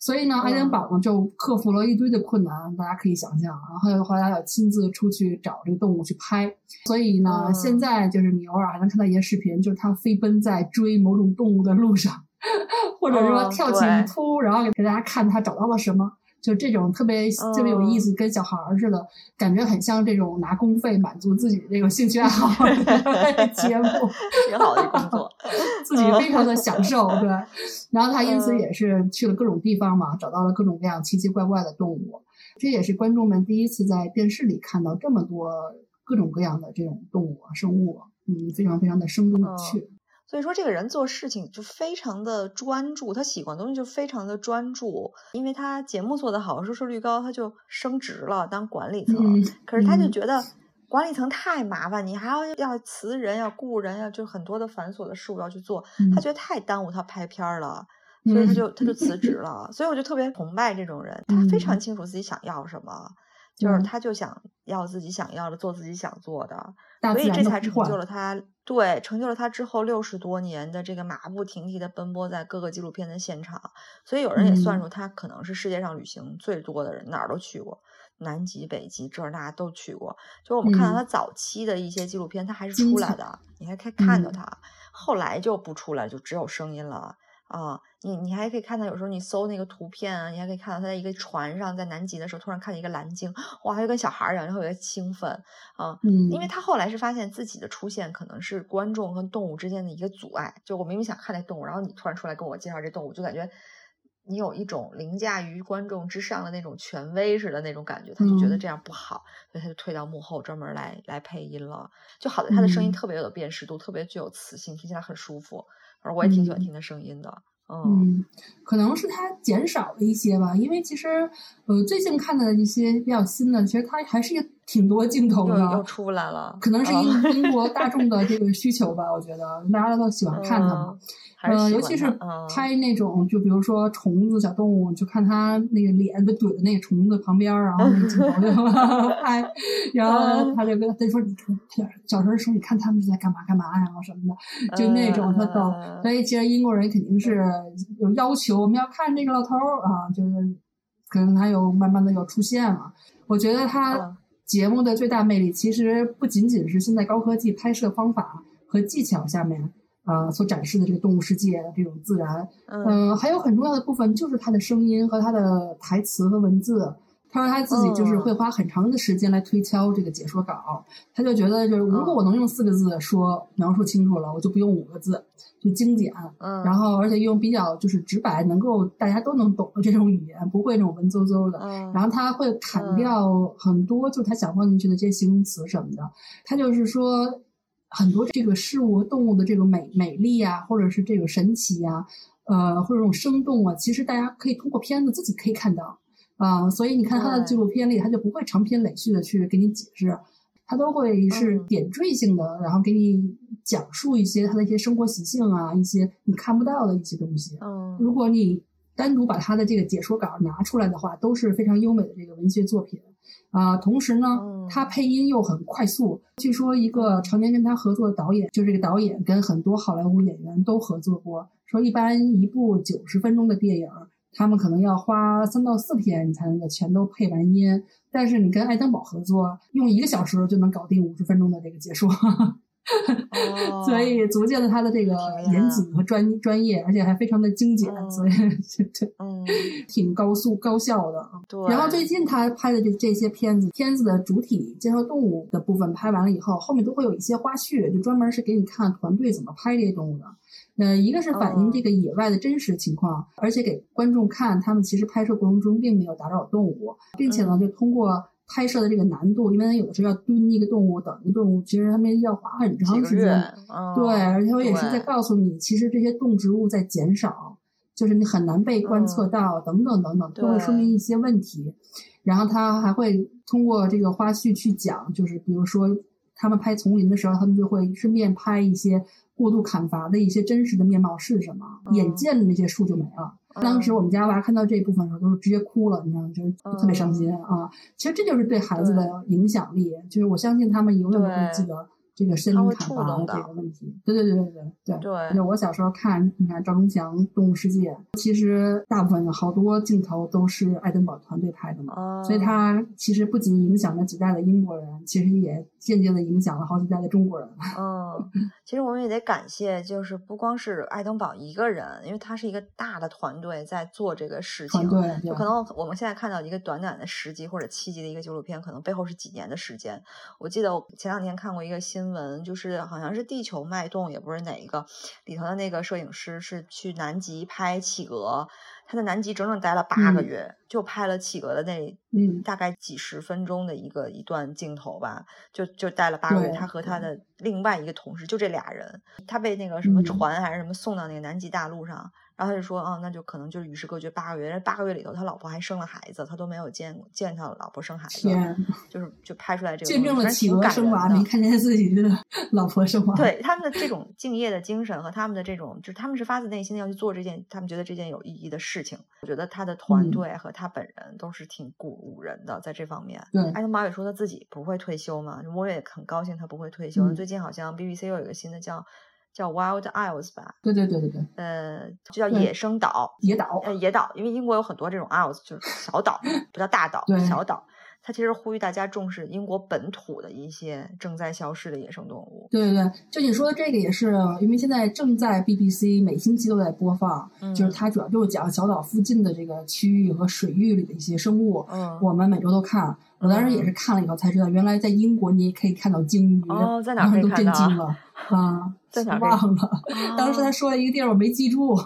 所以呢，爱丁堡呢就克服了一堆的困难，大家可以想象。然后后来要亲自出去找这个动物去拍。所以呢，现在就是你偶尔还能看到一些视频，就是它飞奔在追某种动物的路上，或者说跳起一扑，然后给大家看它找到了什么。就这种特别特别有意思，跟小孩儿似的，感觉很像这种拿公费满足自己这个兴趣爱好 的节目，挺好的工作，自己非常的享受，对。然后他因此也是去了各种地方嘛，找到了各种各样奇奇怪怪的动物，这也是观众们第一次在电视里看到这么多各种各样的这种动物生物，嗯，非常非常的生动有趣。所以说，这个人做事情就非常的专注，他喜欢东西就非常的专注。因为他节目做得好，收视率高，他就升职了，当管理层。可是他就觉得管理层太麻烦，你还要要辞人，要雇人，要就很多的繁琐的事物要去做，他觉得太耽误他拍片了，所以他就他就辞职了。所以我就特别崇拜这种人，他非常清楚自己想要什么。就是他，就想要自己想要的，做自己想做的，所以这才成就了他。对，成就了他之后六十多年的这个马不停蹄的奔波在各个纪录片的现场。所以有人也算出他可能是世界上旅行最多的人，哪儿都去过，南极、北极这儿那都去过。就是我们看到他早期的一些纪录片，他还是出来的，你还可以看到他。后来就不出来，就只有声音了。啊，你你还可以看到，有时候你搜那个图片啊，你还可以看到他在一个船上，在南极的时候，突然看见一个蓝鲸，哇，他就跟小孩一样，然后特别兴奋啊。嗯，因为他后来是发现自己的出现可能是观众和动物之间的一个阻碍，就我明明想看那动物，然后你突然出来跟我介绍这动物，就感觉你有一种凌驾于观众之上的那种权威似的那种感觉，他就觉得这样不好，所以他就退到幕后专门来来配音了。就好在他的声音特别有辨识度，特别具有磁性，听起来很舒服。而我也挺喜欢听他声音的，嗯，可能是他减少了一些吧，因为其实呃最近看的一些比较新的，其实他还是挺多镜头的，又出来了，可能是英英国大众的这个需求吧，我觉得大家都喜欢看他嘛。嗯，尤其是拍那种，就比如说虫子、小动物，就看他那个脸被怼在那个虫子旁边，然后那个镜头就 拍，然后他就跟他说：“你看，小时候说你看他们是在干嘛干嘛呀，什么的，就那种特逗。”所以其实英国人肯定是有要求，我们要看这个老头儿啊，就是可能他有慢慢的有出现了。我觉得他。节目的最大魅力其实不仅仅是现在高科技拍摄方法和技巧下面啊所展示的这个动物世界这种自然，嗯，还有很重要的部分就是它的声音和它的台词和文字。他说他自己就是会花很长的时间来推敲这个解说稿，他就觉得就是如果我能用四个字说描述清楚了，我就不用五个字，就精简，嗯，然后而且用比较就是直白，能够大家都能懂的这种语言，不会那种文绉绉的，嗯，然后他会砍掉很多就他想放进去的这些形容词什么的，他就是说很多这个事物和动物的这个美美丽啊，或者是这个神奇啊，呃，或者这种生动啊，其实大家可以通过片子自己可以看到。啊，所以你看他的纪录片里，他就不会长篇累叙的去给你解释，他都会是点缀性的，然后给你讲述一些他的一些生活习性啊，一些你看不到的一些东西。嗯，如果你单独把他的这个解说稿拿出来的话，都是非常优美的这个文学作品。啊，同时呢，他配音又很快速。据说一个常年跟他合作的导演，就这个导演跟很多好莱坞演员都合作过，说一般一部九十分钟的电影。他们可能要花三到四天，你才能够全都配完音。但是你跟爱登堡合作，用一个小时就能搞定五十分钟的这个解说。所以足见了他的这个严谨和专专业，而且还非常的精简，所以对，嗯，挺高速高效的。对。然后最近他拍的这这些片子，片子的主体介绍动物的部分拍完了以后，后面都会有一些花絮，就专门是给你看团队怎么拍这些动物的。呃，一个是反映这个野外的真实情况，而且给观众看他们其实拍摄过程中并没有打扰动物，并且呢，就通过拍摄的这个难度，因为他有的时候要蹲一个动物，等一个动物，其实他们要花很长时间。对，而且我也是在告诉你，其实这些动植物在减少，就是你很难被观测到，等等等等，都会说明一些问题。然后他还会通过这个花絮去讲，就是比如说他们拍丛林的时候，他们就会顺便拍一些。过度砍伐的一些真实的面貌是什么？眼见的那些树就没了。当时我们家娃看到这一部分的时候，都是直接哭了，你知道吗？就是特别伤心啊。其实这就是对孩子的影响力，就是我相信他们永远都会记得。这个森林砍伐的这个问题，对对对对对对。就我小时候看，你看张忠祥《动物世界》，其实大部分的好多镜头都是爱登堡团队拍的嘛，所以他其实不仅影响了几代的英国人，其实也间接的影响了好几代的中国人。嗯，其实我们也得感谢，就是不光是爱登堡一个人，因为他是一个大的团队在做这个事情。对，就可能我们现在看到一个短短的十集或者七集的一个纪录片，可能背后是几年的时间。我记得我前两天看过一个新。闻就是好像是地球脉动，也不是哪一个里头的那个摄影师是去南极拍企鹅，他在南极整整待了八个月，就拍了企鹅的那嗯大概几十分钟的一个一段镜头吧，就就待了八个月。他和他的另外一个同事就这俩人，他被那个什么船还是什么送到那个南极大陆上。然后他就说，啊，那就可能就是与世隔绝八个月。这八个月里头，他老婆还生了孩子，他都没有见见他老婆生孩子，就是就拍出来这个见证了企鹅生娃，没看见自己的 老婆生娃。对他们的这种敬业的精神和他们的这种，就是他们是发自内心的要去做这件他们觉得这件有意义的事情。我觉得他的团队和他本人都是挺鼓舞人的，在这方面。对，艾登堡也说他自己不会退休嘛，我也很高兴他不会退休。最近好像 BBC 又有一个新的叫。叫 Wild Isles 吧，对对对对对，呃，就叫野生岛，野岛，呃，野岛，因为英国有很多这种 Isles，就是小岛，不叫大岛，小岛。它其实呼吁大家重视英国本土的一些正在消失的野生动物。对对对，就你说的这个也是，因为现在正在 BBC 每星期都在播放，就是它主要就是讲小岛附近的这个区域和水域里的一些生物。嗯，我们每周都看，我当时也是看了以后才知道，原来在英国你也可以看到鲸鱼，哦，在哪可以看到？都震惊了啊！在哪忘了？当时他说了一个地儿，我没记住，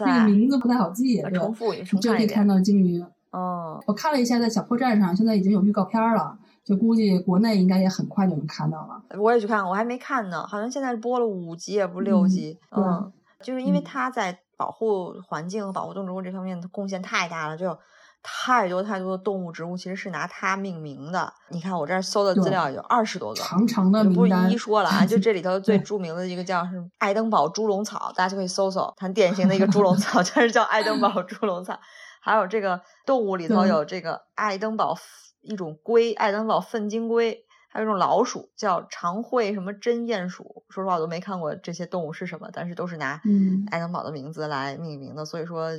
那个名字不太好记。重复一重就可以看到鲸鱼。哦，我看了一下，在小破站上，现在已经有预告片了，就估计国内应该也很快就能看到了。我也去看，我还没看呢，好像现在播了五集，也不是六集。嗯，就是因为他在保护环境和、保护动植物这方面的贡献太大了，就有太多太多的动物、植物其实是拿它命名的。你看我这儿搜的资料有二十多个，长长的不一一说了啊。就 这里头最著名的一个叫是爱登堡猪笼草，大家就可以搜搜，很典型的一个猪笼草，就是叫爱登堡猪笼草。还有这个动物里头有这个爱登堡一种龟，爱登堡粪金龟，还有一种老鼠叫长喙什么针鼹鼠，说实话我都没看过这些动物是什么，但是都是拿嗯。爱登堡的名字来命名的，所以说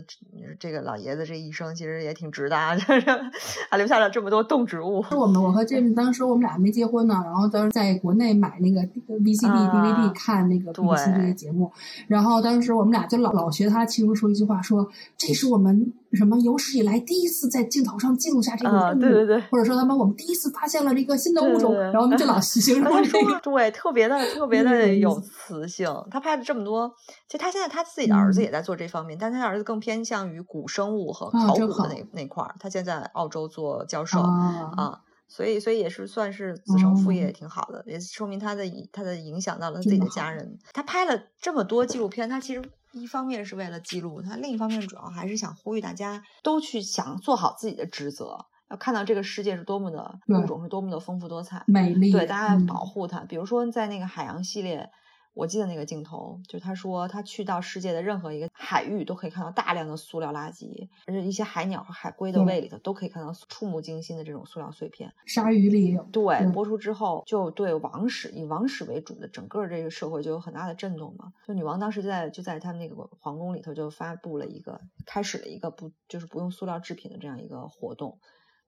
这个老爷子这一生其实也挺值的啊，就是 还留下了这么多动植物。是我们我和 James 当时我们俩没结婚呢，然后当时在国内买那个 VCD、啊 DVD 看那个 BBC 这些节目，然后当时我们俩就老老学他其中说一句话说，这是我们什么有史以来第一次在镜头上记录下这个啊，动物，对对对。或者说他们我们第一次发现了这个新的物种，然后我们就老形容他这个。对，特别的特别的有磁性。他拍了这么多，其实他现在他自己的儿子嗯也在做这方面，但他的儿子更偏向于古生物和考古的那那块儿。他现在在澳洲做教授啊啊，所以所以也是算是子承父业，哦挺好的，也说明他的他的影响到了自己的家人。他拍了这么多纪录片，他其实。一方面是为了记录，它另一方面主要还是想呼吁大家都去想做好自己的职责，要看到这个世界是多么的物种是多么的丰富多彩。美丽，对，大家要嗯保护它。比如说在那个海洋系列，我记得那个镜头，就是他说他去到世界的任何一个海域都可以看到大量的塑料垃圾，而且一些海鸟和海龟的胃里头都可以看到触目惊心的这种塑料碎片。鲨鱼里也有，对，对播出之后就对王室以王室为主的整个这个社会就有很大的震动嘛。就女王当时在就在他们那个皇宫里头就发布了一个开始了一个不就是不用塑料制品的这样一个活动。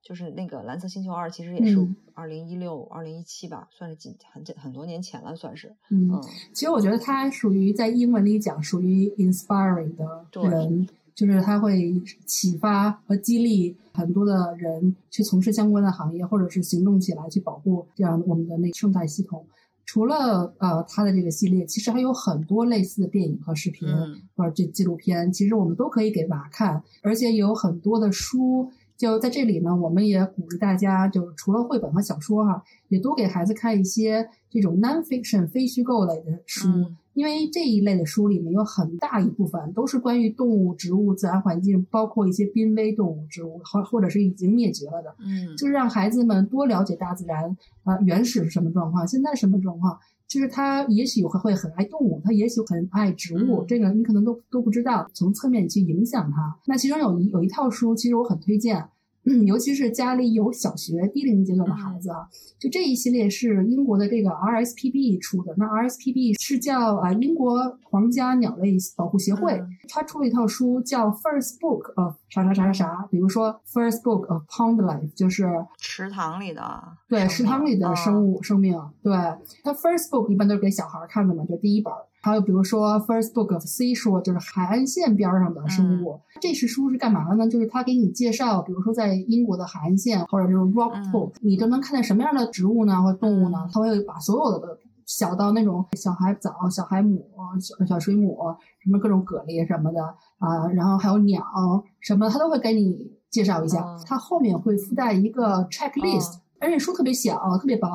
就是那个《蓝色星球二》，其实也是嗯二零一六、二零一七吧，算是几很很多年前了，算是。嗯嗯，其实我觉得他属于在英文里讲属于 inspiring 的人，就是他会启发和激励很多的人去从事相关的行业，或者是行动起来去保护这样我们的那个生态系统。除了呃他的这个系列，其实还有很多类似的电影和视频，嗯或者这纪录片，其实我们都可以给娃看，而且有很多的书。就在这里呢，我们也鼓励大家，就是除了绘本和小说哈、也多给孩子看一些这种 non-fiction 非虚构类的书，嗯因为这一类的书里面有很大一部分都是关于动物、植物、自然环境，包括一些濒危动物、植物，或或者是已经灭绝了的，嗯就是让孩子们多了解大自然啊、呃原始是什么状况，现在什么状况。就是他也许会会很爱动物，他也许很爱植物，嗯这个你可能都都不知道，从侧面去影响他。那其中有一有一套书，其实我很推荐，嗯，尤其是家里有小学低龄阶段的孩子啊，就这一系列是英国的这个 RSPB 出的。那 RSPB 是叫啊英国皇家鸟类保护协会，嗯他出了一套书叫 First Book of 啥啥啥啥啥，比如说 First Book of Pond Life，就是池塘里的对池塘里的生物、生命。对，它 First Book 一般都是给小孩看的嘛，就第一本儿。还有比如说 First Book of Seashore，就是海岸线边儿上的生物。这是书是干嘛的呢？就是它给你介绍，比如说在英国的海岸线或者这种 rock 嗯 pool，、你都能看见什么样的植物呢，或动物呢嗯？它会把所有的。小到那种小海藻、小海母、小小水母，什么各种蛤蜊什么的啊，然后还有鸟什么，它都会给你介绍一下。嗯它后面会附带一个 checklist，、嗯而且书特别小，特别薄。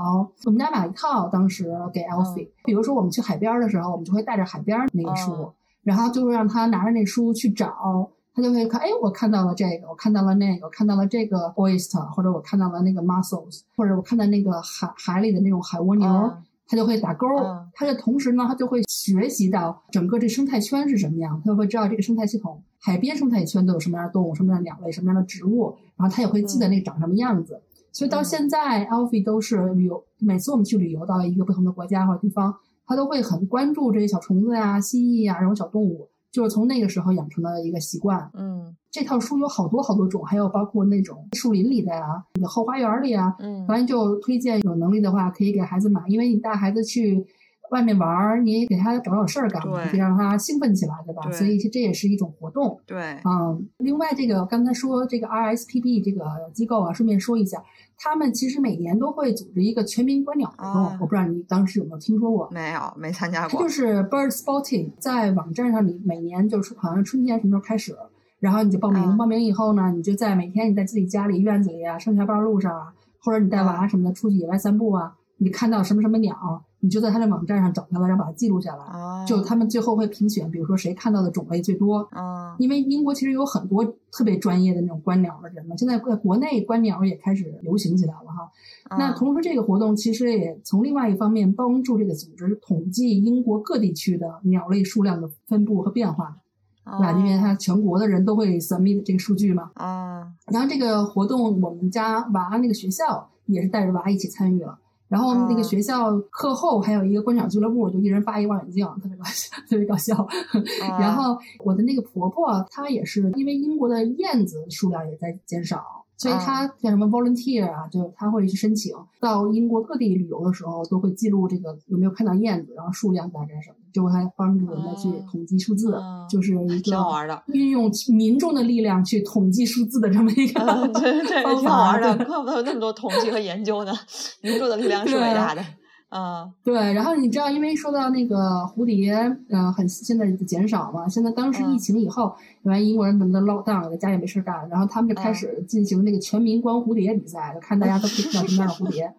我们家买一套，当时给 Elfie、比如说我们去海边儿的时候，我们就会带着海边儿那个书，嗯然后就会让他拿着那书去找。他就会看，哎，我看到了这个，我看到了那个，我看到了这个 oyster，或者我看到了那个 mussels，或者我看到那个海海里的那种海蜗牛，嗯他就会打勾。他的同时呢，他就会学习到整个这生态圈是什么样，他就会知道这个生态系统、海边生态圈都有什么样的动物、什么样的鸟类、什么样的植物，然后他也会记得那长什么样子。所以到嗯现在，Alfie 都是旅游，每次我们去旅游到一个不同的国家或者地方，他都会很关注这些小虫子呀、蜥蜴呀这种小动物，就是从那个时候养成的一个习惯。嗯这套书有好多好多种，还有包括那种树林里的呀、你的后花园里啊，嗯反正就推荐有能力的话可以给孩子买，因为你带孩子去外面玩儿，你也给他找找事儿干嘛，可以让他兴奋起来，对吧？对所以这也是一种活动。对嗯，另外这个刚才说这个 RSPB 这个机构啊，顺便说一下，他们其实每年都会组织一个全民观鸟活动，啊我不知道你当时有没有听说过。没有没参加过它就是 bird spotting，在网站上你每年就是好像春天什么时候开始，然后你就报名，啊报名以后呢，你就在每天你在自己家里院子里啊，上下班路上啊，或者你带娃什么的出去野外散步啊，你看到什么什么鸟，你就在它的网站上找下来，然后把它记录下来。啊就他们最后会评选，比如说谁看到的种类最多，啊因为英国其实有很多特别专业的那种观鸟的人嘛，现在在国内观鸟也开始流行起来了哈。那嗯同时，这个活动其实也从另外一方面帮助这个组织统计英国各地区的鸟类数量的分布和变化，啊？因为它全国的人都会 submit 这个数据嘛。啊然后这个活动，我们家娃那个学校也是带着娃一起参与了。然后那个哦。学校课后还有一个观赏俱乐部，就一人发一望远镜，特别搞笑，特别搞笑。然后我的那个婆婆，她也是因为英国的燕子数量也在减少，所以她像什么 volunteer 啊，就她会去申请到英国各地旅游的时候，都会记录这个有没有看到燕子，然后数量大概什么，就还帮助人家去哦统计数字，嗯就是一挺好个玩的。运用民众的力量去统计数字的这么一个嗯，对对，方挺好。玩的，对怪不得有那么多统计和研究呢。民众的力量是伟大的。嗯对，然后你知道，因为说到那个蝴蝶，呃，很现在减少嘛。现在当时嗯疫情以后，原来英国人怎么都 lock down 了，在家也没事干，然后他们就开嗯始进行那个全民观蝴蝶比赛，就看大家都可以看到什么样的蝴蝶。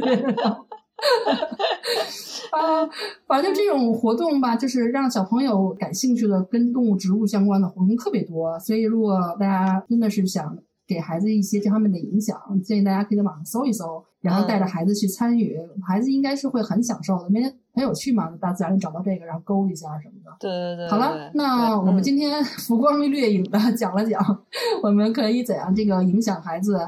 对。啊，反正这种活动吧，就是让小朋友感兴趣的跟动物、植物相关的活动特别多。所以，如果大家真的是想给孩子一些这方面的影响，建议大家可以在网上搜一搜，然后带着孩子去参与，孩子应该是会很享受的，因为很有趣嘛，大自然里找到这个，然后勾一下什么的。对对对。好了，那我们嗯今天 浮光掠影的讲了讲，我们可以怎样这个影响孩子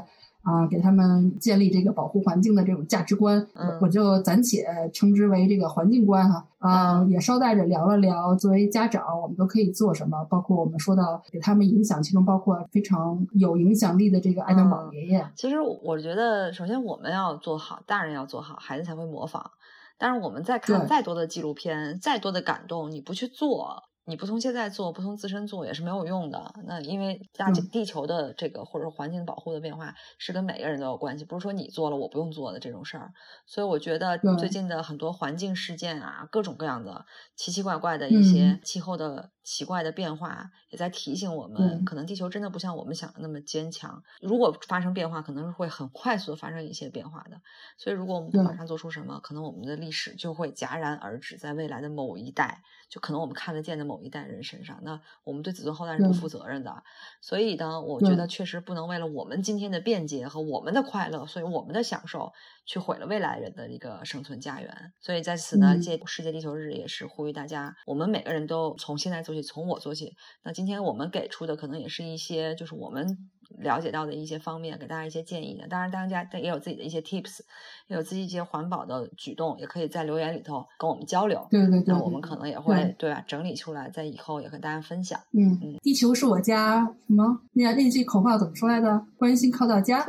啊、给他们建立这个保护环境的这种价值观，嗯我我就暂且称之为这个环境观哈。啊、嗯也捎带着聊了聊，作为家长，我们都可以做什么，包括我们说到给他们影响，其中包括非常有影响力的这个爱德堡嗯爷爷。其实我觉得，首先我们要做好，大人要做好，孩子才会模仿。但是我们再看再多的纪录片，再多的感动，你不去做，你不从现在做，不从自身做，也是没有用的。那因为大嗯地球的这个或者说环境保护的变化，是跟每个人都有关系，不是说你做了我不用做的这种事儿。所以我觉得最近的很多环境事件啊，各种各样的奇奇怪怪的一些嗯气候的奇怪的变化，也在提醒我们，对可能地球真的不像我们想的那么坚强。如果发生变化，可能是会很快速的发生一些变化的。所以，如果我们不马上做出什么，可能我们的历史就会戛然而止在未来的某一代，就可能我们看得见的某一代人身上。那我们对子孙后代是不负责任的。所以呢，我觉得确实不能为了我们今天的便捷和我们的快乐，所以我们的享受，去毁了未来人的一个生存家园。所以在此呢，嗯借世界地球日也是呼吁大家，我们每个人都从现在做起，从我做起。那今天我们给出的可能也是一些，就是我们了解到的一些方面，给大家一些建议的。当然，大家也有自己的一些 tips，也有自己一些环保的举动，也可以在留言里头跟我们交流。对对对，对那我们可能也会对吧，整理出来，在以后也和大家分享。嗯嗯，地球是我家，什么？那那句口号怎么说来着？关心靠大家，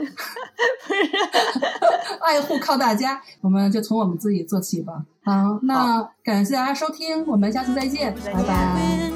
爱护靠大家。我们就从我们自己做起吧。好，那感谢大家收听，我们下次再见拜拜。